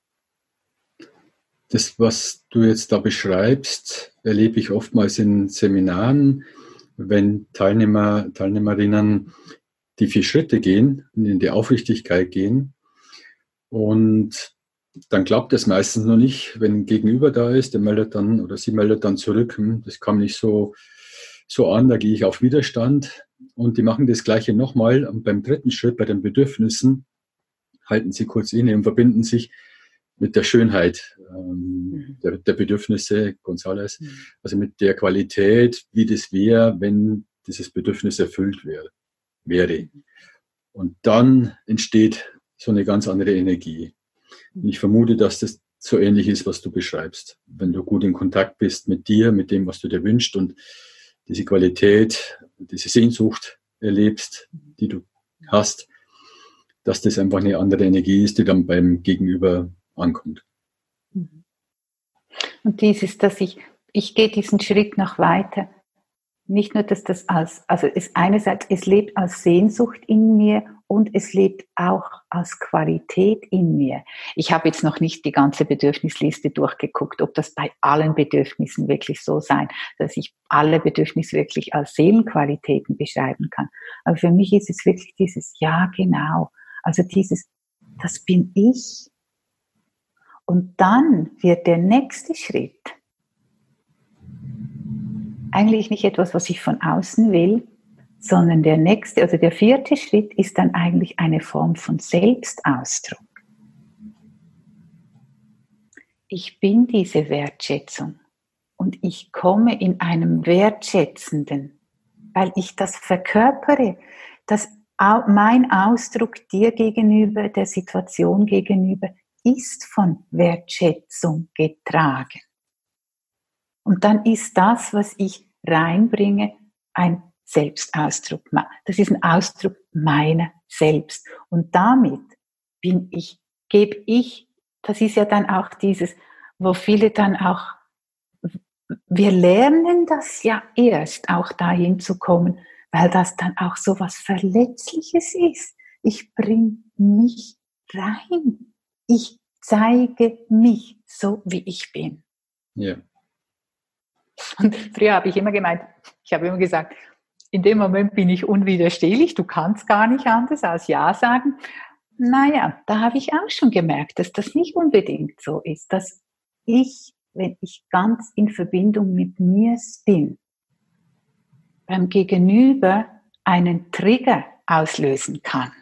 das, was du jetzt da beschreibst, erlebe ich oftmals in Seminaren, wenn Teilnehmer, Teilnehmerinnen die vier Schritte gehen, in die Aufrichtigkeit gehen. Und dann klappt das meistens noch nicht, wenn ein Gegenüber da ist, der meldet dann oder sie meldet dann zurück, hm, das kam nicht so, so an, da gehe ich auf Widerstand. Und die machen das Gleiche nochmal. Und beim dritten Schritt, bei den Bedürfnissen, halten sie kurz inne und verbinden sich mit der Schönheit ähm, mhm. der, der, Bedürfnisse Gonzales, mhm. also mit der Qualität, wie das wäre, wenn dieses Bedürfnis erfüllt wär, wäre. Und dann entsteht so eine ganz andere Energie. Und ich vermute, dass das so ähnlich ist, was du beschreibst. Wenn du gut in Kontakt bist mit dir, mit dem, was du dir wünschst und diese Qualität, diese Sehnsucht erlebst, die du hast, dass das einfach eine andere Energie ist, die dann beim Gegenüber ankommt. Mhm. Und dieses, dass ich, ich gehe diesen Schritt noch weiter. Nicht nur, dass das als, also es einerseits, es lebt als Sehnsucht in mir und es lebt auch als Qualität in mir. Ich habe jetzt noch nicht die ganze Bedürfnisliste durchgeguckt, ob das bei allen Bedürfnissen wirklich so sein, dass ich alle Bedürfnisse wirklich als Seelenqualitäten beschreiben kann. Aber für mich ist es wirklich dieses, ja, genau. Also dieses, das bin ich und dann wird der nächste Schritt eigentlich nicht etwas, was ich von außen will, sondern der nächste oder der vierte Schritt ist dann eigentlich eine Form von Selbstausdruck. Ich bin diese Wertschätzung und ich komme in einem wertschätzenden, weil ich das verkörpere, dass mein Ausdruck dir gegenüber, der Situation gegenüber, ist von Wertschätzung getragen. Und dann ist das, was ich reinbringe, ein Selbstausdruck. Das ist ein Ausdruck meiner selbst. Und damit bin ich, gebe ich, das ist ja dann auch dieses, wo viele dann auch, wir lernen das ja erst, auch dahin zu kommen, weil das dann auch so was Verletzliches ist. Ich bring mich rein ich zeige mich so, wie ich bin. Ja. Und früher habe ich immer gemeint, ich habe immer gesagt, in dem Moment bin ich unwiderstehlich, du kannst gar nicht anders als Ja sagen. Naja, da habe ich auch schon gemerkt, dass das nicht unbedingt so ist, dass ich, wenn ich ganz in Verbindung mit mir bin, beim Gegenüber einen Trigger auslösen kann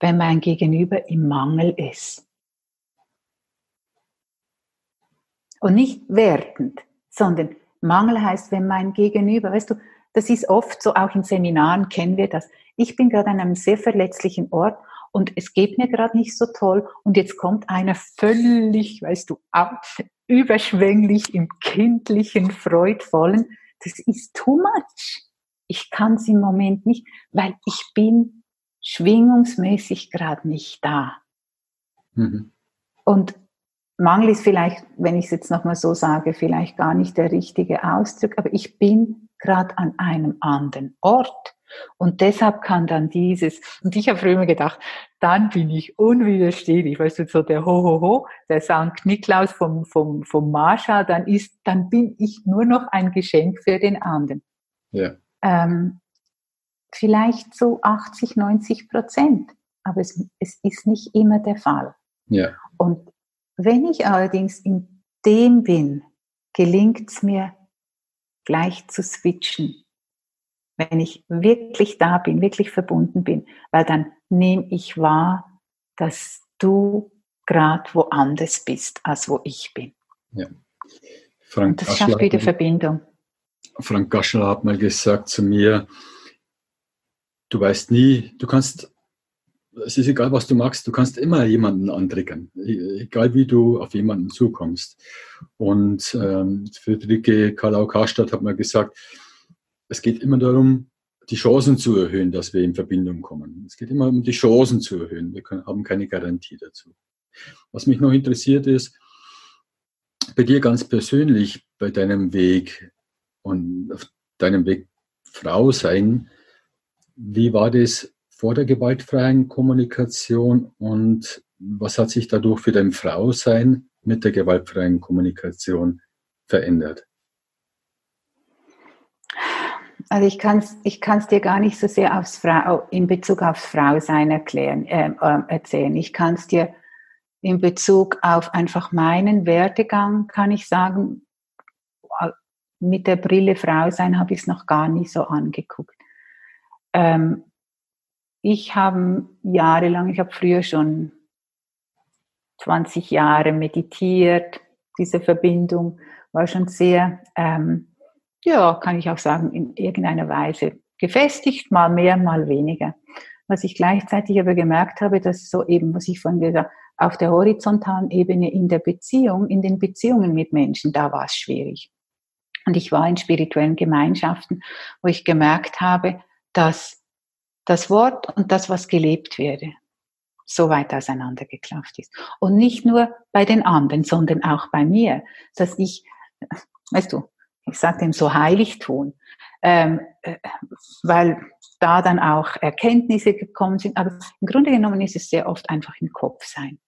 wenn mein Gegenüber im Mangel ist. Und nicht wertend, sondern Mangel heißt, wenn mein Gegenüber, weißt du, das ist oft so, auch in Seminaren kennen wir das. Ich bin gerade an einem sehr verletzlichen Ort und es geht mir gerade nicht so toll und jetzt kommt einer völlig, weißt du, überschwänglich im kindlichen, freudvollen. Das ist too much. Ich kann es im Moment nicht, weil ich bin schwingungsmäßig gerade nicht da. Mhm. Und Mangel ist vielleicht, wenn ich es jetzt nochmal so sage, vielleicht gar nicht der richtige Ausdruck, aber ich bin gerade an einem anderen Ort. Und deshalb kann dann dieses, und ich habe früher immer gedacht, dann bin ich unwiderstehlich, weißt du, so der Ho-Ho-Ho, der Sankt Niklaus vom, vom, vom Marschall, dann ist, dann bin ich nur noch ein Geschenk für den anderen. Ja. Ähm, vielleicht so 80, 90 Prozent, aber es, es ist nicht immer der Fall. Ja. Und wenn ich allerdings in dem bin, gelingt es mir gleich zu switchen. Wenn ich wirklich da bin, wirklich verbunden bin, weil dann nehme ich wahr, dass du gerade woanders bist, als wo ich bin. Ja. Frank Und das Gaschler schafft wieder Verbindung. Frank Gaschler hat mal gesagt zu mir, du weißt nie, du kannst es ist egal, was du magst, du kannst immer jemanden antriggern, e-, egal wie du auf jemanden zukommst. Und ähm, Friederike Kalau-Karstadt hat mal gesagt, es geht immer darum, die Chancen zu erhöhen, dass wir in Verbindung kommen. Es geht immer um die Chancen zu erhöhen. Wir können, haben keine Garantie dazu. Was mich noch interessiert ist, bei dir ganz persönlich, bei deinem Weg und auf deinem Weg Frau sein, wie war das vor der gewaltfreien Kommunikation und was hat sich dadurch für dein Frausein mit der gewaltfreien Kommunikation verändert? Also ich kann es ich kann's dir gar nicht so sehr aufs Frau, in Bezug aufs Frausein erklären, äh, äh, erzählen. Ich kann es dir in Bezug auf einfach meinen Werdegang, kann ich sagen, mit der Brille Frau sein habe ich es noch gar nicht so angeguckt. Ähm, ich habe jahrelang, ich habe früher schon 20 Jahre meditiert. Diese Verbindung war schon sehr, ähm, ja, kann ich auch sagen, in irgendeiner Weise gefestigt, mal mehr, mal weniger. Was ich gleichzeitig aber gemerkt habe, dass so eben, was ich von gesagt auf der horizontalen Ebene in der Beziehung, in den Beziehungen mit Menschen, da war es schwierig. Und ich war in spirituellen Gemeinschaften, wo ich gemerkt habe, dass das Wort und das, was gelebt werde, so weit auseinandergeklafft ist. Und nicht nur bei den anderen, sondern auch bei mir, dass ich, weißt du, ich sage dem so heilig tun, ähm, äh, weil da dann auch Erkenntnisse gekommen sind. Aber im Grunde genommen ist es sehr oft einfach im Kopf sein.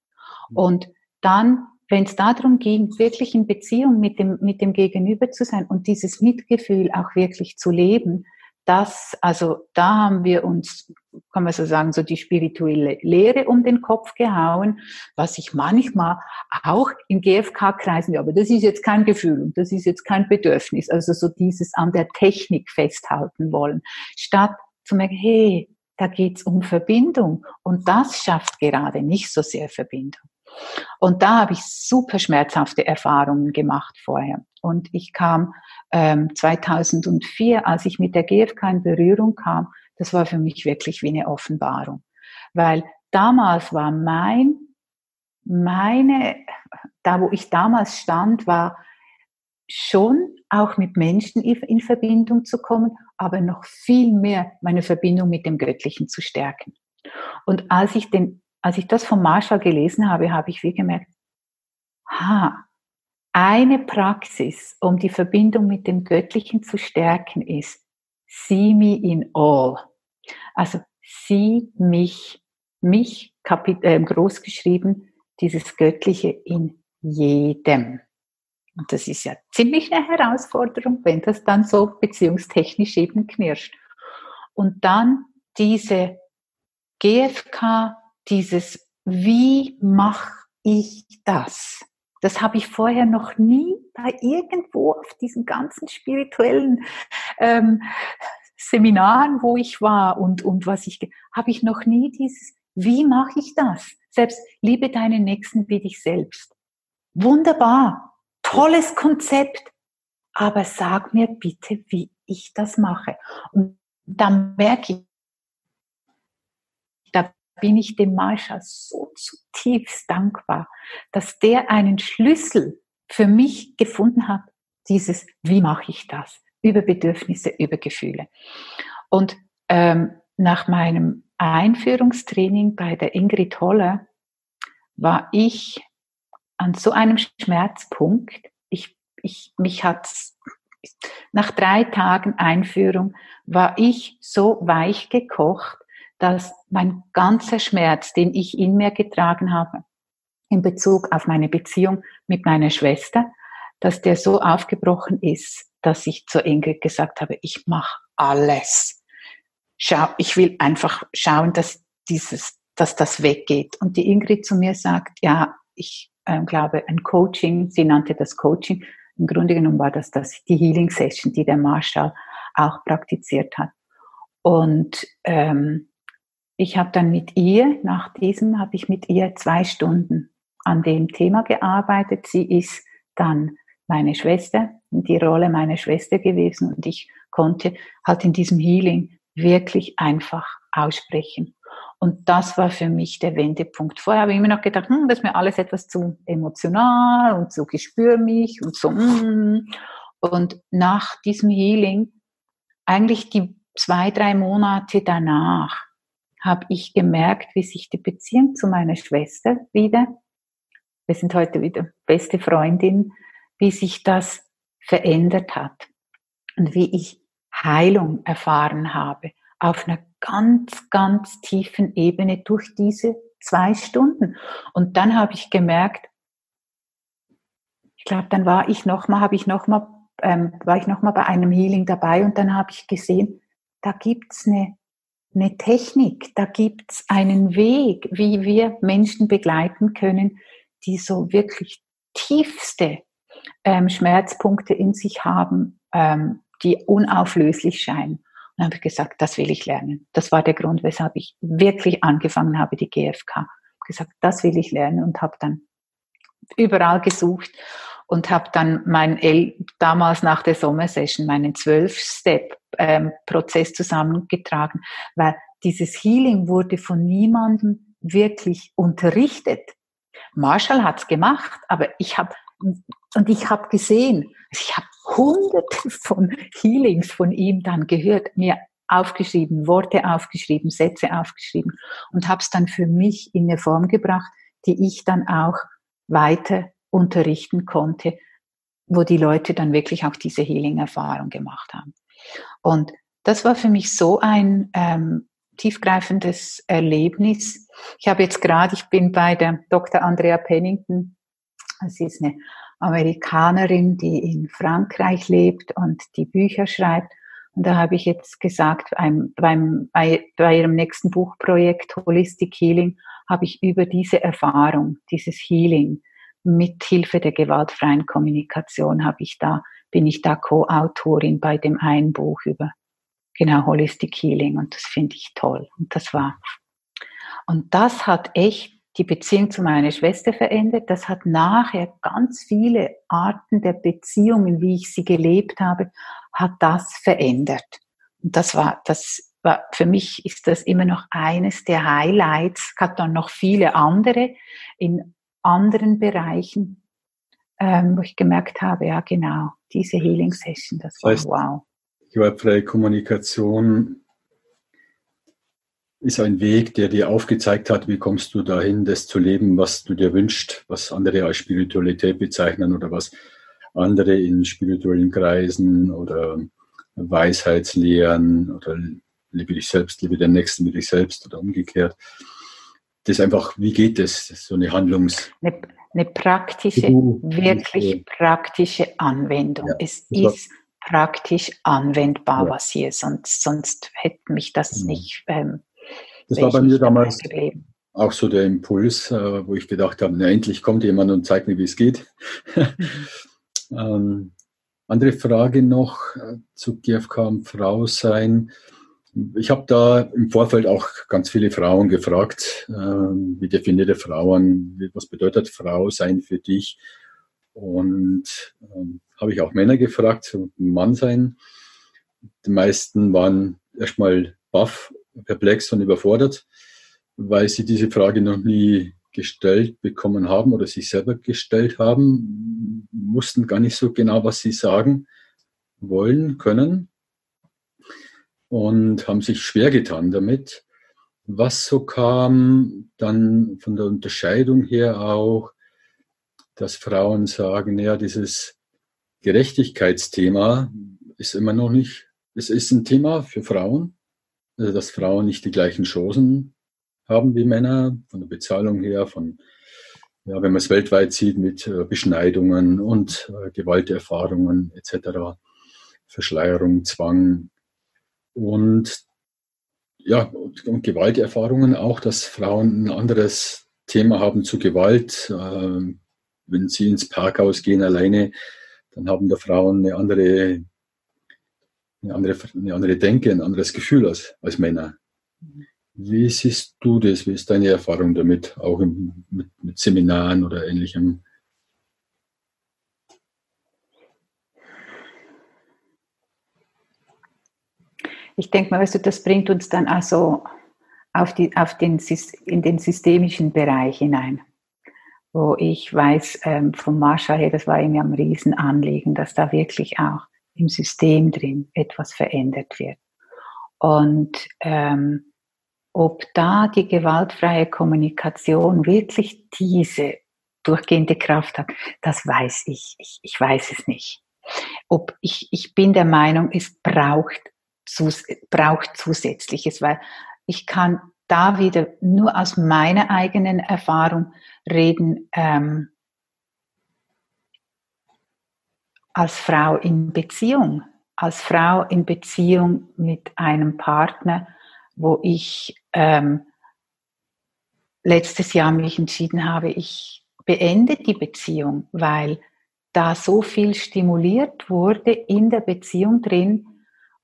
Und dann, wenn es darum ging, wirklich in Beziehung mit dem, mit dem Gegenüber zu sein und dieses Mitgefühl auch wirklich zu leben, das, also da haben wir uns, kann man so sagen, so die spirituelle Lehre um den Kopf gehauen, was ich manchmal auch in GFK-Kreisen, ja, aber das ist jetzt kein Gefühl und das ist jetzt kein Bedürfnis, also so dieses an der Technik festhalten wollen, statt zu merken, hey, da geht's um Verbindung und das schafft gerade nicht so sehr Verbindung. Und da habe ich super schmerzhafte Erfahrungen gemacht vorher. Und ich kam ähm, 2004, als ich mit der GfK in Berührung kam, das war für mich wirklich wie eine Offenbarung. Weil damals war mein, meine, da wo ich damals stand, war schon auch mit Menschen in Verbindung zu kommen, aber noch viel mehr meine Verbindung mit dem Göttlichen zu stärken. Und als ich den als ich das von Marshall gelesen habe, habe ich wie gemerkt, ha, eine Praxis, um die Verbindung mit dem Göttlichen zu stärken, ist, see me in all. Also sieh mich, mich äh, groß geschrieben, dieses Göttliche in jedem. Und das ist ja ziemlich eine Herausforderung, wenn das dann so beziehungstechnisch eben knirscht. Und dann diese GFK dieses, wie mache ich das? Das habe ich vorher noch nie bei irgendwo auf diesen ganzen spirituellen ähm, Seminaren, wo ich war und, und was ich, habe ich noch nie dieses, wie mache ich das? Selbst liebe deinen Nächsten wie dich selbst. Wunderbar, tolles Konzept. Aber sag mir bitte, wie ich das mache. Und dann merke ich, bin ich dem Marschall so zutiefst dankbar, dass der einen Schlüssel für mich gefunden hat, dieses, wie mache ich das? Über Bedürfnisse, über Gefühle. Und ähm, nach meinem Einführungstraining bei der Ingrid Holler war ich an so einem Schmerzpunkt. Ich, ich, mich hat's, nach drei Tagen Einführung war ich so weich gekocht, dass mein ganzer Schmerz, den ich in mir getragen habe, in Bezug auf meine Beziehung mit meiner Schwester, dass der so aufgebrochen ist, dass ich zur Ingrid gesagt habe, ich mache alles. Schau, ich will einfach schauen, dass dieses, dass das weggeht. Und die Ingrid zu mir sagt, ja, ich äh, glaube, ein Coaching, sie nannte das Coaching. Im Grunde genommen war das, das die Healing Session, die der Marshall auch praktiziert hat. Und ähm, ich habe dann mit ihr, nach diesem habe ich mit ihr zwei Stunden an dem Thema gearbeitet. Sie ist dann meine Schwester, die Rolle meiner Schwester gewesen und ich konnte halt in diesem Healing wirklich einfach aussprechen. Und das war für mich der Wendepunkt. Vorher habe ich immer noch gedacht, hm, das ist mir alles etwas zu emotional und so gespür mich und so. Hm. Und nach diesem Healing, eigentlich die zwei, drei Monate danach, habe ich gemerkt, wie sich die Beziehung zu meiner Schwester wieder wir sind heute wieder beste Freundin, wie sich das verändert hat und wie ich Heilung erfahren habe auf einer ganz, ganz tiefen Ebene durch diese zwei Stunden. Und dann habe ich gemerkt, ich glaube, dann war ich noch mal, habe ich noch mal, ähm, war ich noch mal bei einem Healing dabei und dann habe ich gesehen, da gibt's eine, eine Technik, da gibt's einen Weg, wie wir Menschen begleiten können, die so wirklich tiefste ähm, Schmerzpunkte in sich haben, ähm, die unauflöslich scheinen. Und dann habe ich gesagt, das will ich lernen. Das war der Grund, weshalb ich wirklich angefangen habe, die GfK. Gesagt, das will ich lernen und habe dann überall gesucht und habe dann mein El damals nach der Sommersession meinen Zwölf-Step-Prozess ähm, zusammengetragen, weil dieses Healing wurde von niemandem wirklich unterrichtet. Marshall hat's gemacht, aber ich habe und ich habe gesehen, ich habe hunderte von Healings von ihm dann gehört, mir aufgeschrieben, Worte aufgeschrieben, Sätze aufgeschrieben und habe es dann für mich in eine Form gebracht, die ich dann auch weiter unterrichten konnte, wo die Leute dann wirklich auch diese Healing-Erfahrung gemacht haben. Und das war für mich so ein ähm, tiefgreifendes Erlebnis. Ich habe jetzt gerade, ich bin bei der Dr. Andrea Pennington. Sie ist eine Amerikanerin, die in Frankreich lebt und die Bücher schreibt. Und da habe ich jetzt gesagt, beim, beim, bei, bei ihrem nächsten Buchprojekt Holistic Healing habe ich über diese Erfahrung, dieses Healing mit Hilfe der gewaltfreien Kommunikation habe ich da, bin ich da Co-Autorin bei dem einen Buch über genau Holistic Healing und das finde ich toll. Und das war, und das hat echt die Beziehung zu meiner Schwester verändert. Das hat nachher ganz viele Arten der Beziehungen, wie ich sie gelebt habe, hat das verändert. Und das war, das war, für mich ist das immer noch eines der Highlights. Ich hatte dann noch viele andere in anderen Bereichen, ähm, wo ich gemerkt habe, ja genau, diese Healing Session, das war wow gewaltfreie Kommunikation ist ein Weg, der dir aufgezeigt hat, wie kommst du dahin, das zu leben, was du dir wünschst, was andere als Spiritualität bezeichnen oder was andere in spirituellen Kreisen oder Weisheitslehren oder liebe dich selbst, liebe den Nächsten wie dich selbst oder umgekehrt. Das ist einfach, wie geht das? das so eine Handlungs... Eine, eine praktische, wirklich praktische Anwendung. Ja, es ist praktisch anwendbar, ja. was hier, sonst, sonst hätte mich das. Genau. nicht. Ähm, das war bei mir damals auch so der Impuls, äh, wo ich gedacht habe, na, endlich kommt jemand und zeigt mir, wie es geht. Mhm. <laughs> <laughs> ähm, andere Frage noch äh, zu GFK und Frau sein. Ich habe da im Vorfeld auch ganz viele Frauen gefragt, äh, wie definiert Frauen, was bedeutet Frau sein für dich? Und ähm, habe ich auch Männer gefragt, Mann sein. Die meisten waren erstmal baff, perplex und überfordert, weil sie diese Frage noch nie gestellt bekommen haben oder sich selber gestellt haben, mussten gar nicht so genau, was sie sagen wollen, können und haben sich schwer getan damit. Was so kam, dann von der Unterscheidung her auch, dass Frauen sagen, ja, dieses Gerechtigkeitsthema ist immer noch nicht, es ist ein Thema für Frauen, also dass Frauen nicht die gleichen Chancen haben wie Männer, von der Bezahlung her, von, ja, wenn man es weltweit sieht, mit äh, Beschneidungen und äh, Gewalterfahrungen etc., Verschleierung, Zwang und ja, und, Gewalterfahrungen auch, dass Frauen ein anderes Thema haben zu Gewalt. Äh, wenn sie ins Parkhaus gehen alleine, dann haben da Frauen eine andere, eine andere, eine andere Denke, ein anderes Gefühl als, als Männer. Wie siehst du das? Wie ist deine Erfahrung damit, auch im, mit, mit Seminaren oder ähnlichem? Ich denke mal, weißt du, das bringt uns dann also auf, die, auf den, in den systemischen Bereich hinein, wo ich weiß ähm, vom Marshall her, das war ihm ja ein Riesenanliegen, dass da wirklich auch im System drin etwas verändert wird. Und ähm, ob da die gewaltfreie Kommunikation wirklich diese durchgehende Kraft hat, das weiß ich. Ich, ich weiß es nicht. Ob ich, ich bin der Meinung, es braucht, zus, braucht Zusätzliches, weil ich kann da wieder nur aus meiner eigenen Erfahrung reden, ähm, als Frau in Beziehung, als Frau in Beziehung mit einem Partner, wo ich ähm, letztes Jahr mich entschieden habe, ich beende die Beziehung, weil da so viel stimuliert wurde in der Beziehung drin,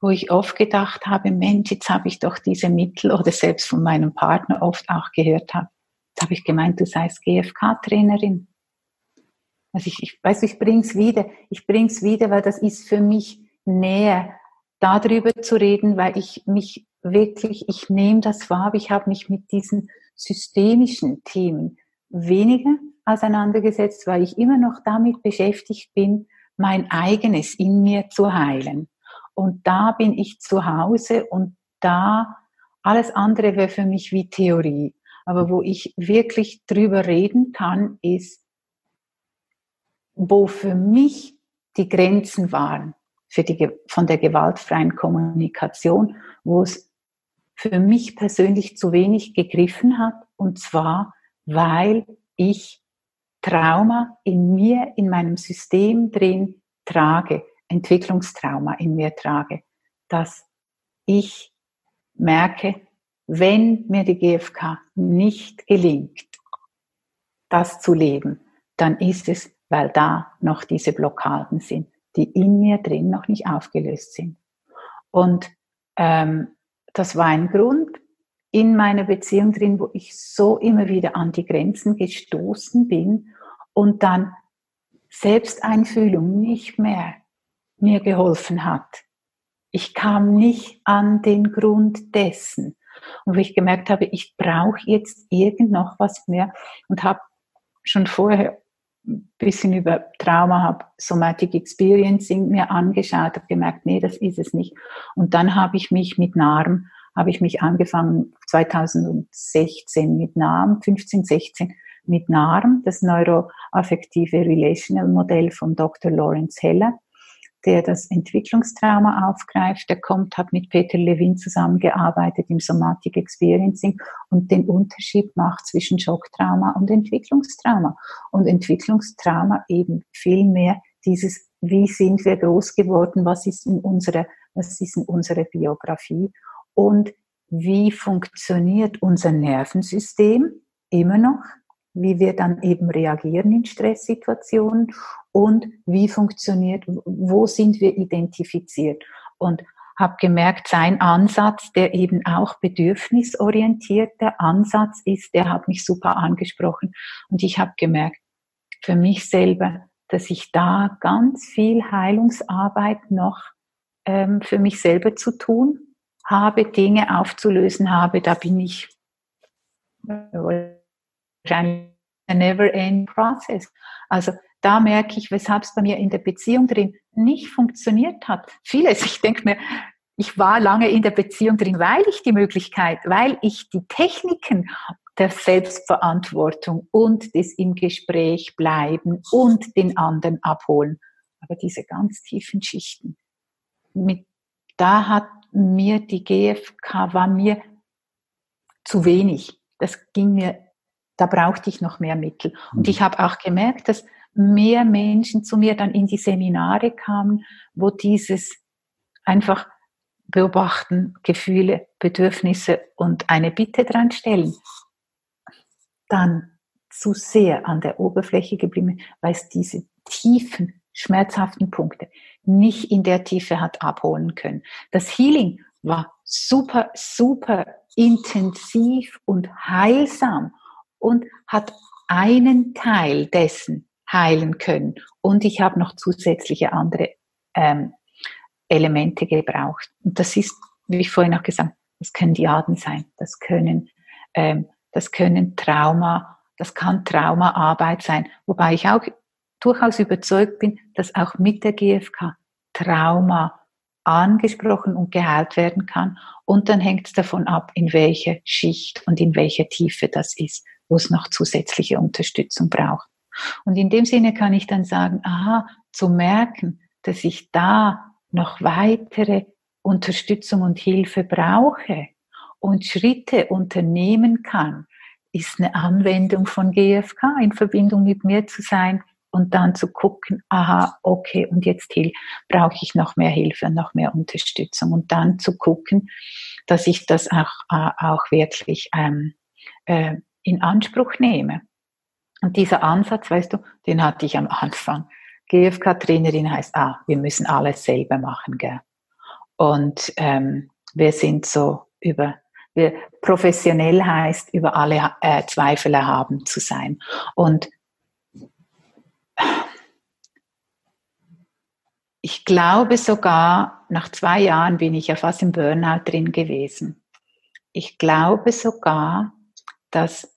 wo ich oft gedacht habe, Mensch, jetzt habe ich doch diese Mittel oder selbst von meinem Partner oft auch gehört habe. Jetzt habe ich gemeint, du seist GFK-Trainerin. Also ich, ich weiß, ich bring's wieder. Ich bring's wieder, weil das ist für mich näher, darüber zu reden, weil ich mich wirklich, ich nehme das wahr, ich habe mich mit diesen systemischen Themen weniger auseinandergesetzt, weil ich immer noch damit beschäftigt bin, mein eigenes in mir zu heilen. Und da bin ich zu Hause und da alles andere wäre für mich wie Theorie. Aber wo ich wirklich drüber reden kann, ist, wo für mich die Grenzen waren für die, von der gewaltfreien Kommunikation, wo es für mich persönlich zu wenig gegriffen hat. Und zwar, weil ich Trauma in mir, in meinem System drin trage, Entwicklungstrauma in mir trage, dass ich merke, wenn mir die GfK nicht gelingt, das zu leben, dann ist es, weil da noch diese Blockaden sind, die in mir drin noch nicht aufgelöst sind. Und ähm, das war ein Grund in meiner Beziehung drin, wo ich so immer wieder an die Grenzen gestoßen bin und dann Selbsteinfühlung nicht mehr mir geholfen hat. Ich kam nicht an den Grund dessen. Und wo ich gemerkt habe, ich brauche jetzt irgend noch was mehr und habe schon vorher ein bisschen über Trauma, habe Somatic Experiencing mir angeschaut, habe gemerkt, nee, das ist es nicht. Und dann habe ich mich mit NARM, habe ich mich angefangen 2016 mit NARM, 15, 16 mit NARM, das Neuroaffektive Relational Modell von Dr. Lawrence Heller der das Entwicklungstrauma aufgreift. Der kommt, hat mit Peter Levin zusammengearbeitet im Somatic Experiencing und den Unterschied macht zwischen Schocktrauma und Entwicklungstrauma. Und Entwicklungstrauma eben viel mehr dieses, wie sind wir groß geworden, was ist in unserer, was ist in unserer Biografie und wie funktioniert unser Nervensystem immer noch, wie wir dann eben reagieren in Stresssituationen und wie funktioniert, wo sind wir identifiziert. Und habe gemerkt, sein Ansatz, der eben auch bedürfnisorientierter Ansatz ist, der hat mich super angesprochen. Und ich habe gemerkt, für mich selber, dass ich da ganz viel Heilungsarbeit noch ähm, für mich selber zu tun habe, Dinge aufzulösen habe, da bin ich wahrscheinlich a never end process. Also da merke ich, weshalb es bei mir in der Beziehung drin nicht funktioniert hat. Vieles, <laughs> ich denke mir, ich war lange in der Beziehung drin, weil ich die Möglichkeit, weil ich die Techniken der Selbstverantwortung und des im Gespräch bleiben und den anderen abholen. Aber diese ganz tiefen Schichten, mit, da hat mir die GfK, war mir zu wenig. Das ging mir, da brauchte ich noch mehr Mittel. Und ich habe auch gemerkt, dass mehr Menschen zu mir dann in die Seminare kamen, wo dieses einfach beobachten, Gefühle, Bedürfnisse und eine Bitte dran stellen, dann zu sehr an der Oberfläche geblieben, weil es diese tiefen, schmerzhaften Punkte nicht in der Tiefe hat abholen können. Das Healing war super, super intensiv und heilsam und hat einen Teil dessen heilen können. Und ich habe noch zusätzliche andere ähm, Elemente gebraucht. Und das ist, wie ich vorhin auch gesagt habe, das können Diaden sein, das können, ähm, das können Trauma, das kann Traumaarbeit sein, wobei ich auch durchaus überzeugt bin, dass auch mit der GfK Trauma angesprochen und geheilt werden kann. Und dann hängt es davon ab, in welcher Schicht und in welcher Tiefe das ist, wo es noch zusätzliche Unterstützung braucht. Und in dem Sinne kann ich dann sagen, aha, zu merken, dass ich da noch weitere Unterstützung und Hilfe brauche und Schritte unternehmen kann, ist eine Anwendung von GFK in Verbindung mit mir zu sein und dann zu gucken, aha, okay, und jetzt brauche ich noch mehr Hilfe und noch mehr Unterstützung und dann zu gucken, dass ich das auch, äh, auch wirklich ähm, äh, in Anspruch nehme. Und dieser Ansatz, weißt du, den hatte ich am Anfang. GFK-Trainerin heißt, ah, wir müssen alles selber machen, gell? Und ähm, wir sind so über, wir, professionell heißt, über alle äh, Zweifel erhaben zu sein. Und ich glaube sogar, nach zwei Jahren bin ich ja fast im Burnout drin gewesen. Ich glaube sogar, dass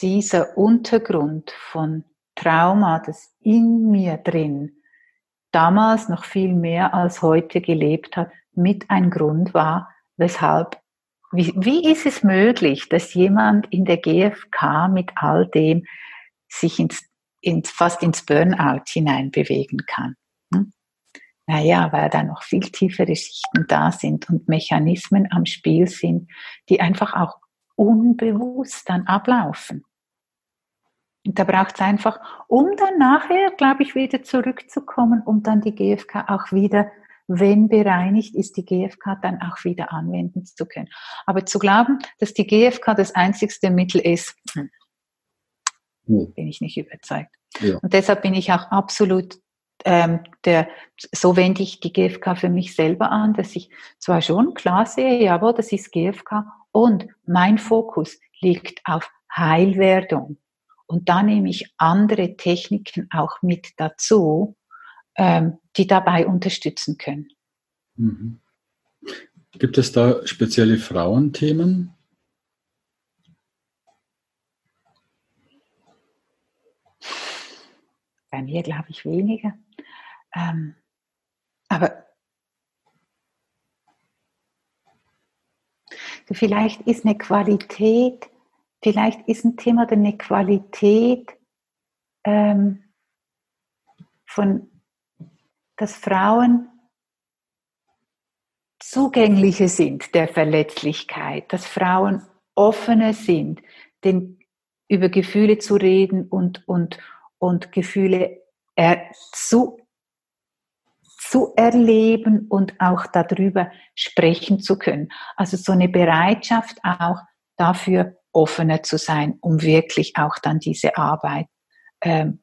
dieser Untergrund von Trauma, das in mir drin damals noch viel mehr als heute gelebt hat, mit ein Grund war, weshalb, wie, wie ist es möglich, dass jemand in der GfK mit all dem sich ins ins, fast ins Burnout hinein bewegen kann. Hm? Naja, weil da noch viel tiefere Schichten da sind und Mechanismen am Spiel sind, die einfach auch unbewusst dann ablaufen. Und da braucht es einfach, um dann nachher, glaube ich, wieder zurückzukommen, um dann die GfK auch wieder, wenn bereinigt ist, die GfK dann auch wieder anwenden zu können. Aber zu glauben, dass die GfK das einzigste Mittel ist, hm, hm. bin ich nicht überzeugt. Ja. Und deshalb bin ich auch absolut ähm, der, so wende ich die GfK für mich selber an, dass ich zwar schon klar sehe, jawohl, das ist GfK und mein Fokus liegt auf Heilwerdung. Und da nehme ich andere Techniken auch mit dazu, ähm, die dabei unterstützen können. Mhm. Gibt es da spezielle Frauenthemen, Bei mir glaube ich weniger. Ähm, aber vielleicht ist eine Qualität, vielleicht ist ein Thema eine Qualität ähm, von, dass Frauen zugänglicher sind der Verletzlichkeit, dass Frauen offener sind, den, über Gefühle zu reden und, und, und Gefühle er, zu, zu erleben und auch darüber sprechen zu können. Also so eine Bereitschaft auch dafür offener zu sein, um wirklich auch dann diese Arbeit ähm,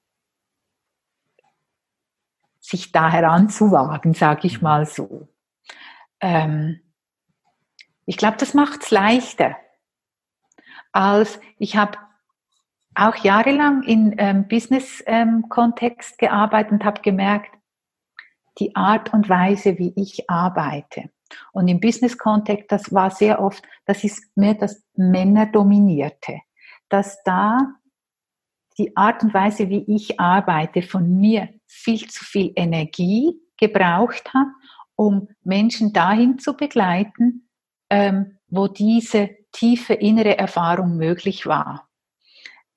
sich da heranzuwagen, sage ich mal so. Ähm, ich glaube, das macht es leichter, als ich habe auch jahrelang in ähm, Business-Kontext ähm, gearbeitet und habe gemerkt, die Art und Weise, wie ich arbeite. Und im Business-Kontext, das war sehr oft, das ist mehr das Männerdominierte, dass da die Art und Weise, wie ich arbeite, von mir viel zu viel Energie gebraucht hat, um Menschen dahin zu begleiten, ähm, wo diese tiefe innere Erfahrung möglich war.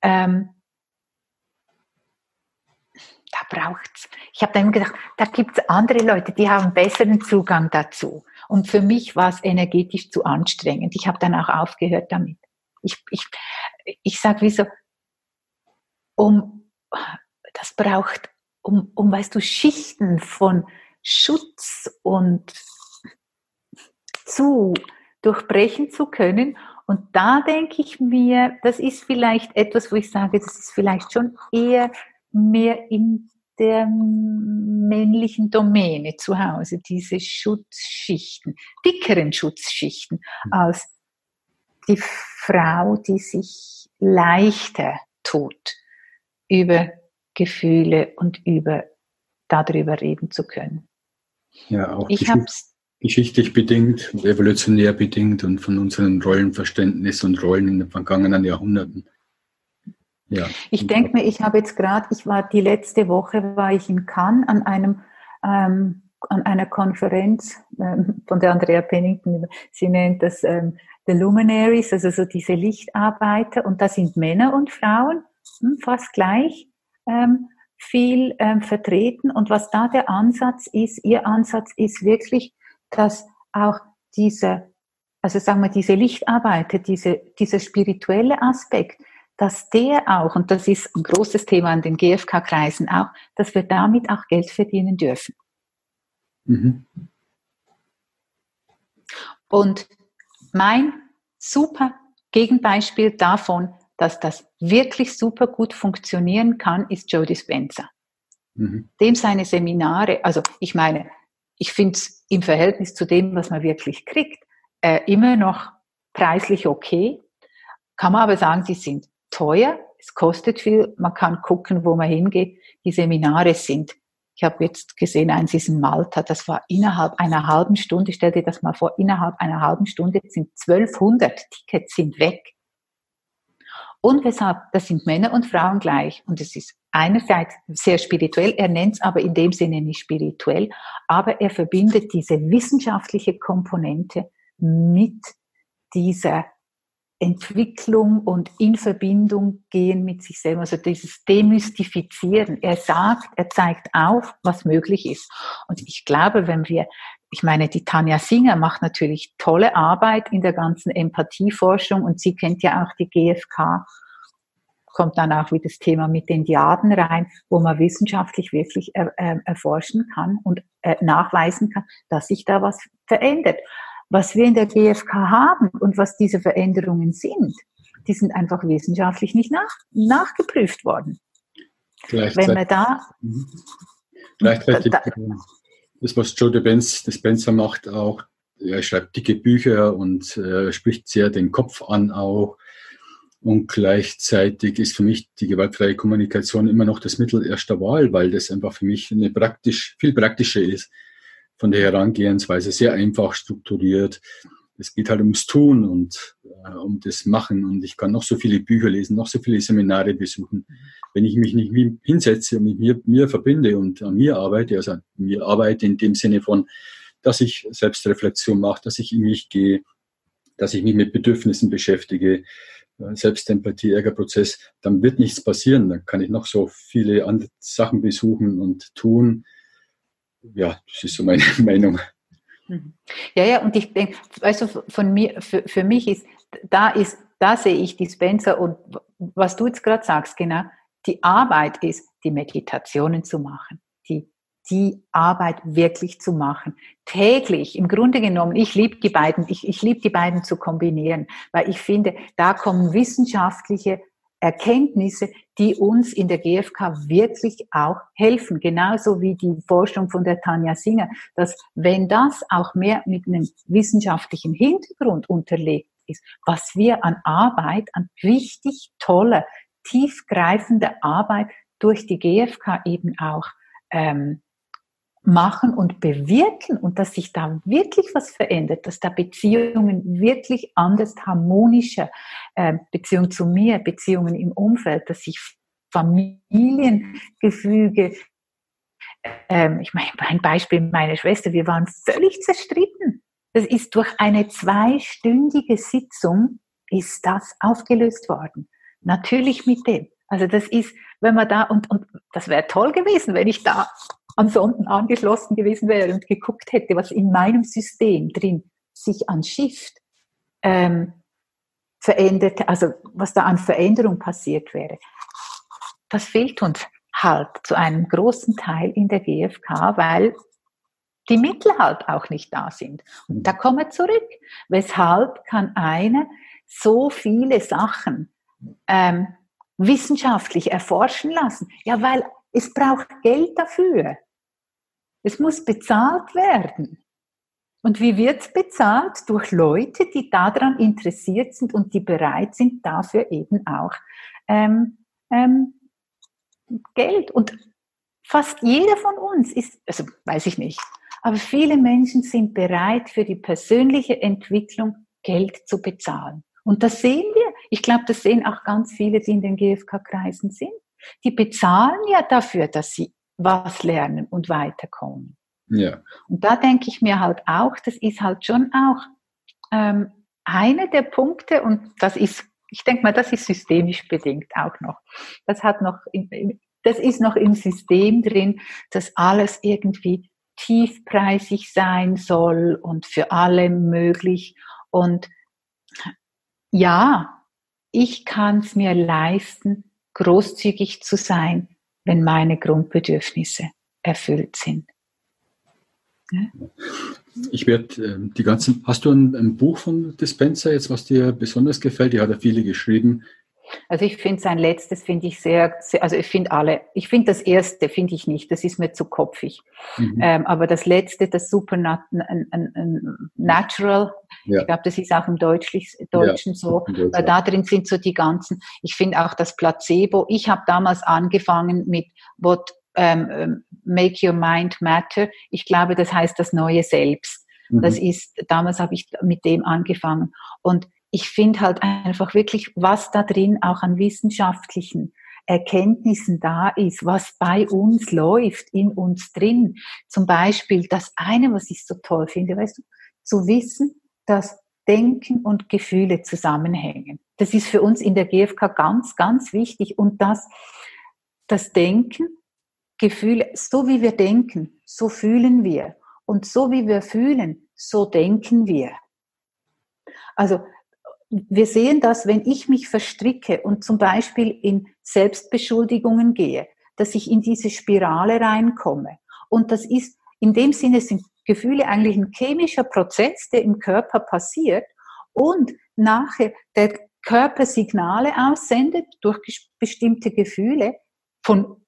Ähm, da braucht's. Ich habe dann gedacht, da gibt's andere Leute, die haben besseren Zugang dazu. Und für mich war es energetisch zu anstrengend. Ich habe dann auch aufgehört damit. Ich, ich, ich sage wieso, um, das braucht, um, um, weißt du, Schichten von Schutz und zu durchbrechen zu können. Und da denke ich mir, das ist vielleicht etwas, wo ich sage, das ist vielleicht schon eher mehr in der männlichen Domäne zu Hause, diese Schutzschichten, dickeren Schutzschichten, mhm. als die Frau, die sich leichter tut, über Gefühle und über darüber reden zu können. Ja, auch ich hab's, geschichtlich bedingt und evolutionär bedingt und von unserem Rollenverständnis und Rollen in den vergangenen Jahrhunderten. Ja. Ich denke mir, ich habe jetzt gerade, ich war die letzte Woche war ich in Cannes an einem ähm, an einer Konferenz ähm, von der Andrea Pennington. Sie nennt das ähm, The Luminaries, also so diese Lichtarbeiter. Und da sind Männer und Frauen hm, fast gleich ähm, viel ähm, vertreten. Und was da der Ansatz ist, ihr Ansatz ist wirklich, dass auch diese, also sagen wir, diese Lichtarbeiter, diese, dieser spirituelle Aspekt, dass der auch, und das ist ein großes Thema an den GfK-Kreisen auch, dass wir damit auch Geld verdienen dürfen. Mhm. Und mein super Gegenbeispiel davon, dass das wirklich super gut funktionieren kann, ist Joe Dispenza. Mhm. Dem seine Seminare, also ich meine, ich finde es im Verhältnis zu dem, was man wirklich kriegt, äh, immer noch preislich okay. Kann man aber sagen, die sind teuer, es kostet viel, man kann gucken, wo man hingeht. Die Seminare sind, ich habe jetzt gesehen, eins ist in Malta, das war innerhalb einer halben Stunde, stell dir das mal vor, innerhalb einer halben Stunde sind 1200 Tickets sind weg. Und weshalb, das sind Männer und Frauen gleich. Und es ist einerseits sehr spirituell, er nennt es aber in dem Sinne nicht spirituell, aber er verbindet diese wissenschaftliche Komponente mit dieser Entwicklung und in Verbindung gehen mit sich selber, also dieses Demystifizieren. Er sagt, er zeigt auf, was möglich ist. Und ich glaube, wenn wir, ich meine, die Tanja Singer macht natürlich tolle Arbeit in der ganzen Empathieforschung und sie kennt ja auch die GfK, kommt dann auch wie das Thema mit den Diaden rein, wo man wissenschaftlich wirklich erforschen kann und äh, nachweisen kann, dass sich da was verändert was wir in der GfK haben und was diese Veränderungen sind, die sind einfach wissenschaftlich nicht nach, nachgeprüft worden. Wenn man da. Mhm. Gleichzeitig, da, das, was Joe Dispenza macht, auch, er schreibt dicke Bücher und äh, spricht sehr den Kopf an auch. Und gleichzeitig ist für mich die gewaltfreie Kommunikation immer noch das Mittel erster Wahl, weil das einfach für mich eine praktisch, viel praktischer ist von der Herangehensweise sehr einfach strukturiert. Es geht halt ums Tun und äh, um das Machen. Und ich kann noch so viele Bücher lesen, noch so viele Seminare besuchen. Wenn ich mich nicht hinsetze und mit mir, mir verbinde und an mir arbeite, also an mir arbeite in dem Sinne von, dass ich Selbstreflexion mache, dass ich in mich gehe, dass ich mich mit Bedürfnissen beschäftige, äh, Selbstempathie, Ärgerprozess, dann wird nichts passieren. Dann kann ich noch so viele andere Sachen besuchen und tun ja, das ist so meine <laughs> Meinung. Mhm. Ja, ja, und ich denke, also von mir, für, für mich ist, da ist, da sehe ich Dispenser und was du jetzt gerade sagst, genau, die Arbeit ist, die Meditationen zu machen, die, die Arbeit wirklich zu machen. Täglich, im Grunde genommen, ich liebe die beiden, ich, ich liebe die beiden zu kombinieren, weil ich finde, da kommen wissenschaftliche Erkenntnisse, die uns in der GfK wirklich auch helfen. Genauso wie die Forschung von der Tanja Singer, dass wenn das auch mehr mit einem wissenschaftlichen Hintergrund unterlegt ist, was wir an Arbeit, an richtig toller, tiefgreifender Arbeit durch die GfK eben auch ähm, machen und bewirken und dass sich da wirklich was verändert, dass da Beziehungen wirklich anders harmonischer, äh, Beziehung zu mir, Beziehungen im Umfeld, dass sich Familiengefüge, ähm, ich meine, ein Beispiel meiner Schwester, wir waren völlig zerstritten. Das ist durch eine zweistündige Sitzung ist das aufgelöst worden. Natürlich mit dem. Also das ist, wenn man da, und, und das wäre toll gewesen, wenn ich da am Sonden angeschlossen gewesen wäre und geguckt hätte, was in meinem System drin sich an Shift ähm, verändert, also was da an Veränderung passiert wäre. Das fehlt uns halt zu einem großen Teil in der GfK, weil die Mittel halt auch nicht da sind. Und da kommen wir zurück. Weshalb kann einer so viele Sachen ähm, wissenschaftlich erforschen lassen? Ja, weil es braucht Geld dafür. Es muss bezahlt werden. Und wie wird es bezahlt? Durch Leute, die daran interessiert sind und die bereit sind, dafür eben auch ähm, ähm, Geld. Und fast jeder von uns ist, also weiß ich nicht, aber viele Menschen sind bereit, für die persönliche Entwicklung Geld zu bezahlen. Und das sehen wir. Ich glaube, das sehen auch ganz viele, die in den GfK-Kreisen sind. Die bezahlen ja dafür, dass sie was lernen und weiterkommen. Ja. Und da denke ich mir halt auch, das ist halt schon auch ähm, einer der Punkte und das ist, ich denke mal, das ist systemisch bedingt auch noch. Das hat noch, das ist noch im System drin, dass alles irgendwie tiefpreisig sein soll und für alle möglich. Und ja, ich kann es mir leisten, großzügig zu sein, wenn meine Grundbedürfnisse erfüllt sind. Ja? Ich werde äh, die ganzen. Hast du ein, ein, Buch von Dispenser jetzt, was dir besonders gefällt? Die hat er viele geschrieben. Also ich finde sein letztes finde ich sehr, sehr, also ich finde alle, ich finde das erste finde ich nicht, das ist mir zu kopfig. Mhm. Ähm, aber das letzte, das Supernatural, ja. ich glaube, das ist auch im Deutschlich, Deutschen ja, so, weil da drin sind so die ganzen, ich finde auch das Placebo, ich habe damals angefangen mit What ähm, Make Your Mind Matter, ich glaube, das heißt das neue Selbst. Mhm. Das ist, damals habe ich mit dem angefangen und ich finde halt einfach wirklich, was da drin auch an wissenschaftlichen Erkenntnissen da ist, was bei uns läuft, in uns drin. Zum Beispiel das eine, was ich so toll finde, weißt du, zu wissen, dass Denken und Gefühle zusammenhängen. Das ist für uns in der GfK ganz, ganz wichtig und dass das Denken, Gefühle, so wie wir denken, so fühlen wir und so wie wir fühlen, so denken wir. Also wir sehen das, wenn ich mich verstricke und zum Beispiel in Selbstbeschuldigungen gehe, dass ich in diese Spirale reinkomme. Und das ist, in dem Sinne sind Gefühle eigentlich ein chemischer Prozess, der im Körper passiert und nachher der Körper Signale aussendet durch bestimmte Gefühle von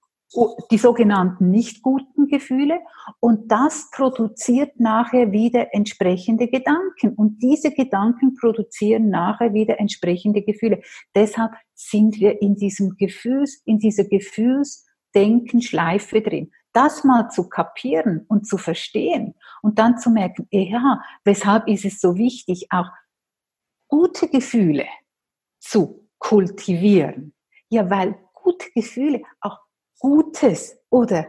die sogenannten nicht guten Gefühle und das produziert nachher wieder entsprechende Gedanken und diese Gedanken produzieren nachher wieder entsprechende Gefühle. Deshalb sind wir in diesem Gefühls, in dieser Gefühlsdenken-Schleife drin. Das mal zu kapieren und zu verstehen und dann zu merken, ja, weshalb ist es so wichtig, auch gute Gefühle zu kultivieren? Ja, weil gute Gefühle auch Gutes oder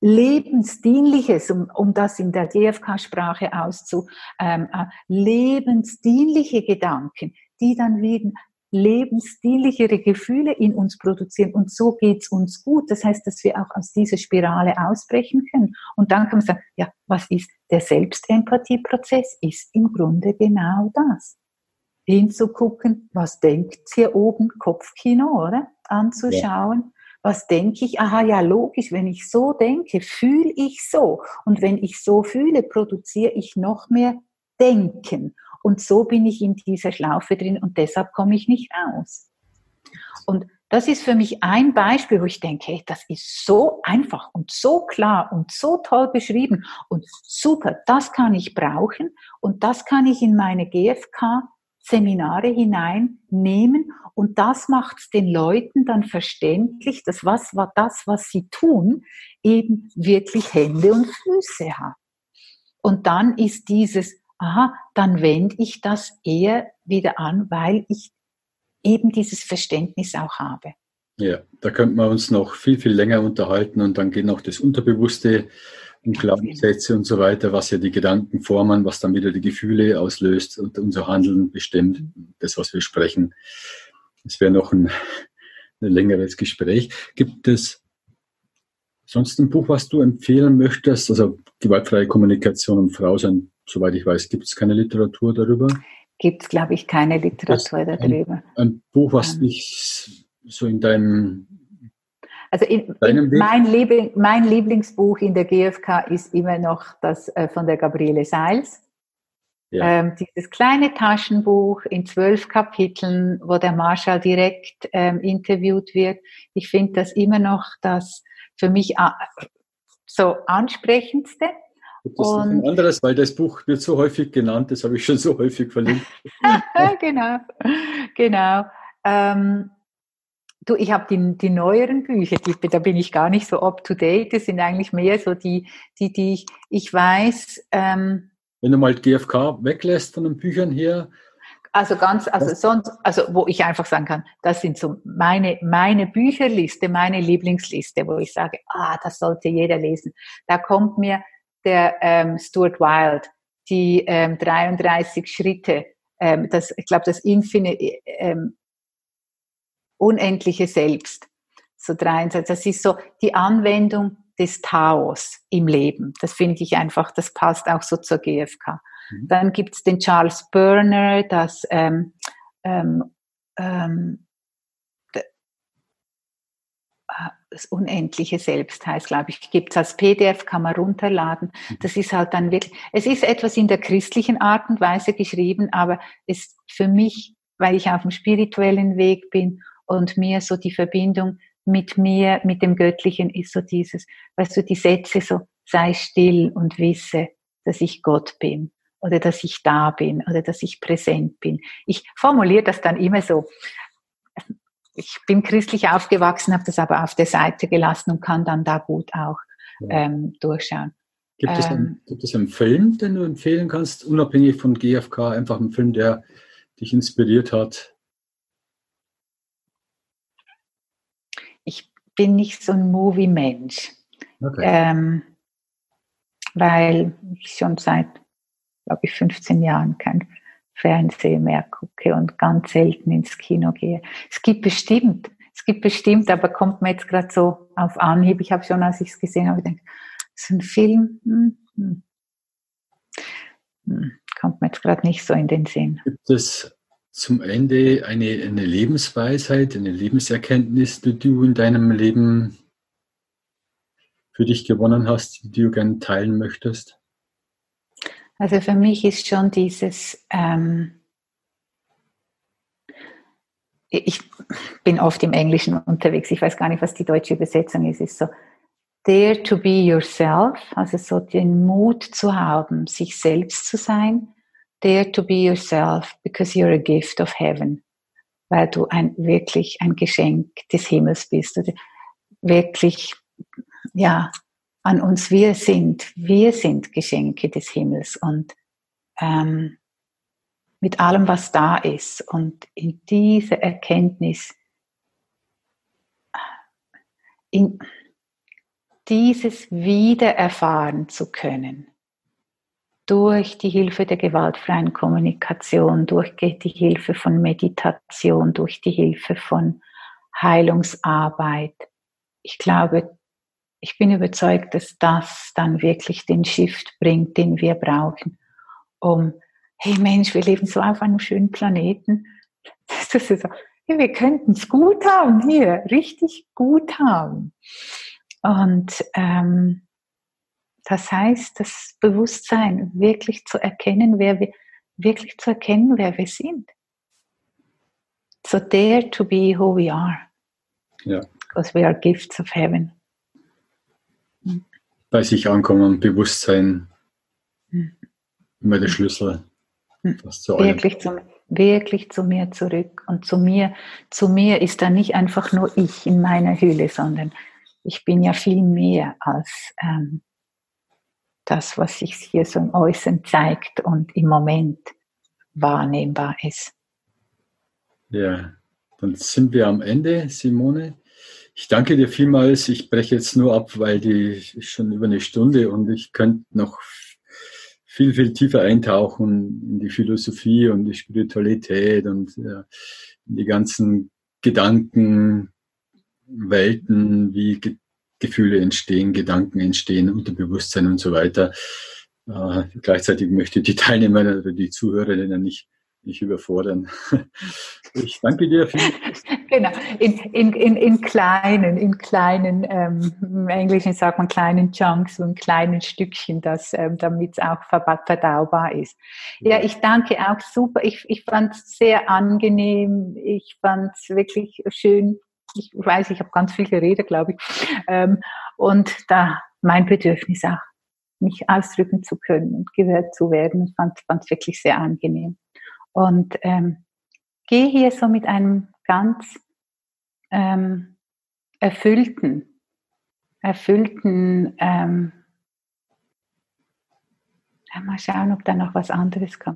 Lebensdienliches, um, um das in der GfK-Sprache auszu, ähm, äh, lebensdienliche Gedanken, die dann wieder lebensdienlichere Gefühle in uns produzieren und so geht's uns gut. Das heißt, dass wir auch aus dieser Spirale ausbrechen können. Und dann kann man sagen, ja, was ist der Selbstempathieprozess? Ist im Grunde genau das. Hinzugucken, was denkt hier oben, Kopfkino, oder? Anzuschauen. Ja was denke ich? Aha, ja, logisch, wenn ich so denke, fühle ich so. Und wenn ich so fühle, produziere ich noch mehr Denken. Und so bin ich in dieser Schlaufe drin und deshalb komme ich nicht raus. Und das ist für mich ein Beispiel, wo ich denke, hey, das ist so einfach und so klar und so toll beschrieben und super, das kann ich brauchen und das kann ich in meine GFK Seminare hineinnehmen und das macht es den Leuten dann verständlich, dass was war das, was sie tun, eben wirklich Hände und Füße hat. Und dann ist dieses, aha, dann wende ich das eher wieder an, weil ich eben dieses Verständnis auch habe. Ja, da könnten wir uns noch viel, viel länger unterhalten und dann geht noch das Unterbewusste und Glaubenssätze und so weiter, was ja die Gedanken formen, was dann wieder die Gefühle auslöst und unser Handeln bestimmt, das, was wir sprechen. Das wäre noch ein, ein längeres Gespräch. Gibt es sonst ein Buch, was du empfehlen möchtest? Also gewaltfreie Kommunikation und Frau sein, soweit ich weiß, gibt es keine Literatur darüber? Gibt es, glaube ich, keine Literatur darüber. Ein, ein Buch, was ähm. dich so in deinem also in, in mein, Liebling, mein, Lieblingsbuch in der GfK ist immer noch das äh, von der Gabriele Seils. Ja. Ähm, dieses kleine Taschenbuch in zwölf Kapiteln, wo der Marschall direkt ähm, interviewt wird. Ich finde das immer noch das für mich äh, so ansprechendste. Das ist ein anderes, weil das Buch wird so häufig genannt, das habe ich schon so häufig verlinkt. <laughs> genau, genau. Ähm, Du, ich habe die, die neueren Bücher, die, da bin ich gar nicht so up to date. Das sind eigentlich mehr so die, die, die ich, ich weiß. Ähm, Wenn du mal GFK weglässt von den Büchern her. Also ganz, also sonst, also wo ich einfach sagen kann, das sind so meine, meine Bücherliste, meine Lieblingsliste, wo ich sage, ah, das sollte jeder lesen. Da kommt mir der ähm, Stuart Wilde, die ähm, 33 Schritte, ähm, das, ich glaube, das Infinite, ähm, unendliche Selbst. So dreinsatz. Das ist so die Anwendung des Taos im Leben. Das finde ich einfach, das passt auch so zur GfK. Mhm. Dann gibt's den Charles Burner, das, ähm, ähm, ähm, ah, das unendliche Selbst heißt, glaube ich, gibt's als PDF, kann man runterladen. Mhm. Das ist halt dann wirklich, es ist etwas in der christlichen Art und Weise geschrieben, aber ist für mich, weil ich auf dem spirituellen Weg bin und mir so die Verbindung mit mir, mit dem Göttlichen ist so dieses, weißt du, die Sätze so, sei still und wisse, dass ich Gott bin oder dass ich da bin oder dass ich präsent bin. Ich formuliere das dann immer so. Ich bin christlich aufgewachsen, habe das aber auf der Seite gelassen und kann dann da gut auch ähm, durchschauen. Gibt es, einen, ähm, gibt es einen Film, den du empfehlen kannst, unabhängig von GFK, einfach einen Film, der dich inspiriert hat, bin nicht so ein Movie-Mensch. Okay. Ähm, weil ich schon seit, glaube ich, 15 Jahren kein Fernsehen mehr gucke und ganz selten ins Kino gehe. Es gibt bestimmt, es gibt bestimmt, aber kommt mir jetzt gerade so auf Anhieb. Ich habe schon, als ich es gesehen habe, gedacht, ist ein Film, hm, hm, hm, kommt mir jetzt gerade nicht so in den Sinn. Gibt es zum Ende eine, eine Lebensweisheit, eine Lebenserkenntnis, die du in deinem Leben für dich gewonnen hast, die du gerne teilen möchtest? Also für mich ist schon dieses, ähm, ich bin oft im Englischen unterwegs, ich weiß gar nicht, was die deutsche Übersetzung ist, ist so, dare to be yourself, also so den Mut zu haben, sich selbst zu sein Dare to be yourself because you're a gift of heaven. Weil du ein, wirklich ein Geschenk des Himmels bist. Wirklich, ja, an uns wir sind. Wir sind Geschenke des Himmels und ähm, mit allem, was da ist. Und in diese Erkenntnis, in dieses Wiedererfahren zu können, durch die Hilfe der gewaltfreien Kommunikation, durch die Hilfe von Meditation, durch die Hilfe von Heilungsarbeit. Ich glaube, ich bin überzeugt, dass das dann wirklich den Shift bringt, den wir brauchen, um, hey Mensch, wir leben so auf einem schönen Planeten. <laughs> Das ist so, hey, wir könnten es gut haben hier, richtig gut haben. Und ähm, das heißt, das Bewusstsein wirklich zu erkennen, wer wir, wirklich zu erkennen, wer wir sind. So dare to be who we are. Ja. Because we are gifts of heaven. Bei sich ankommen, Bewusstsein, mhm. immer der Schlüssel. Mhm. Wirklich zum, wirklich zu mir zurück. Und zu mir, zu mir ist da nicht einfach nur ich in meiner Hülle, sondern ich bin ja viel mehr als ähm, das, was sich hier so im Äußeren zeigt und im Moment wahrnehmbar ist. Ja, dann sind wir am Ende, Simone. Ich danke dir vielmals. Ich breche jetzt nur ab, weil die schon über eine Stunde und ich könnte noch viel, viel tiefer eintauchen in die Philosophie und die Spiritualität und ja, die ganzen Gedanken, Welten, wie Gefühle entstehen, Gedanken entstehen, Unterbewusstsein und so weiter. Äh, gleichzeitig möchte die Teilnehmer oder die Zuhörerinnen nicht nicht überfordern. <laughs> Ich danke dir. Viel. <laughs> Genau, in, in, in, in kleinen, in kleinen, ähm, im Englischen sagt man kleinen Chunks und kleinen Stückchen, ähm, damit es auch verdaubar ist. Ja, ich danke auch super. Ich, ich fand es sehr angenehm. Ich fand es wirklich schön. Ich weiß, ich habe ganz viel geredet, glaube ich. Ähm, und da mein Bedürfnis auch, mich ausdrücken zu können und gehört zu werden. Fand es wirklich sehr angenehm. Und ähm, gehe hier so mit einem ganz ähm, erfüllten, erfüllten, ähm, mal schauen, ob da noch was anderes kommt.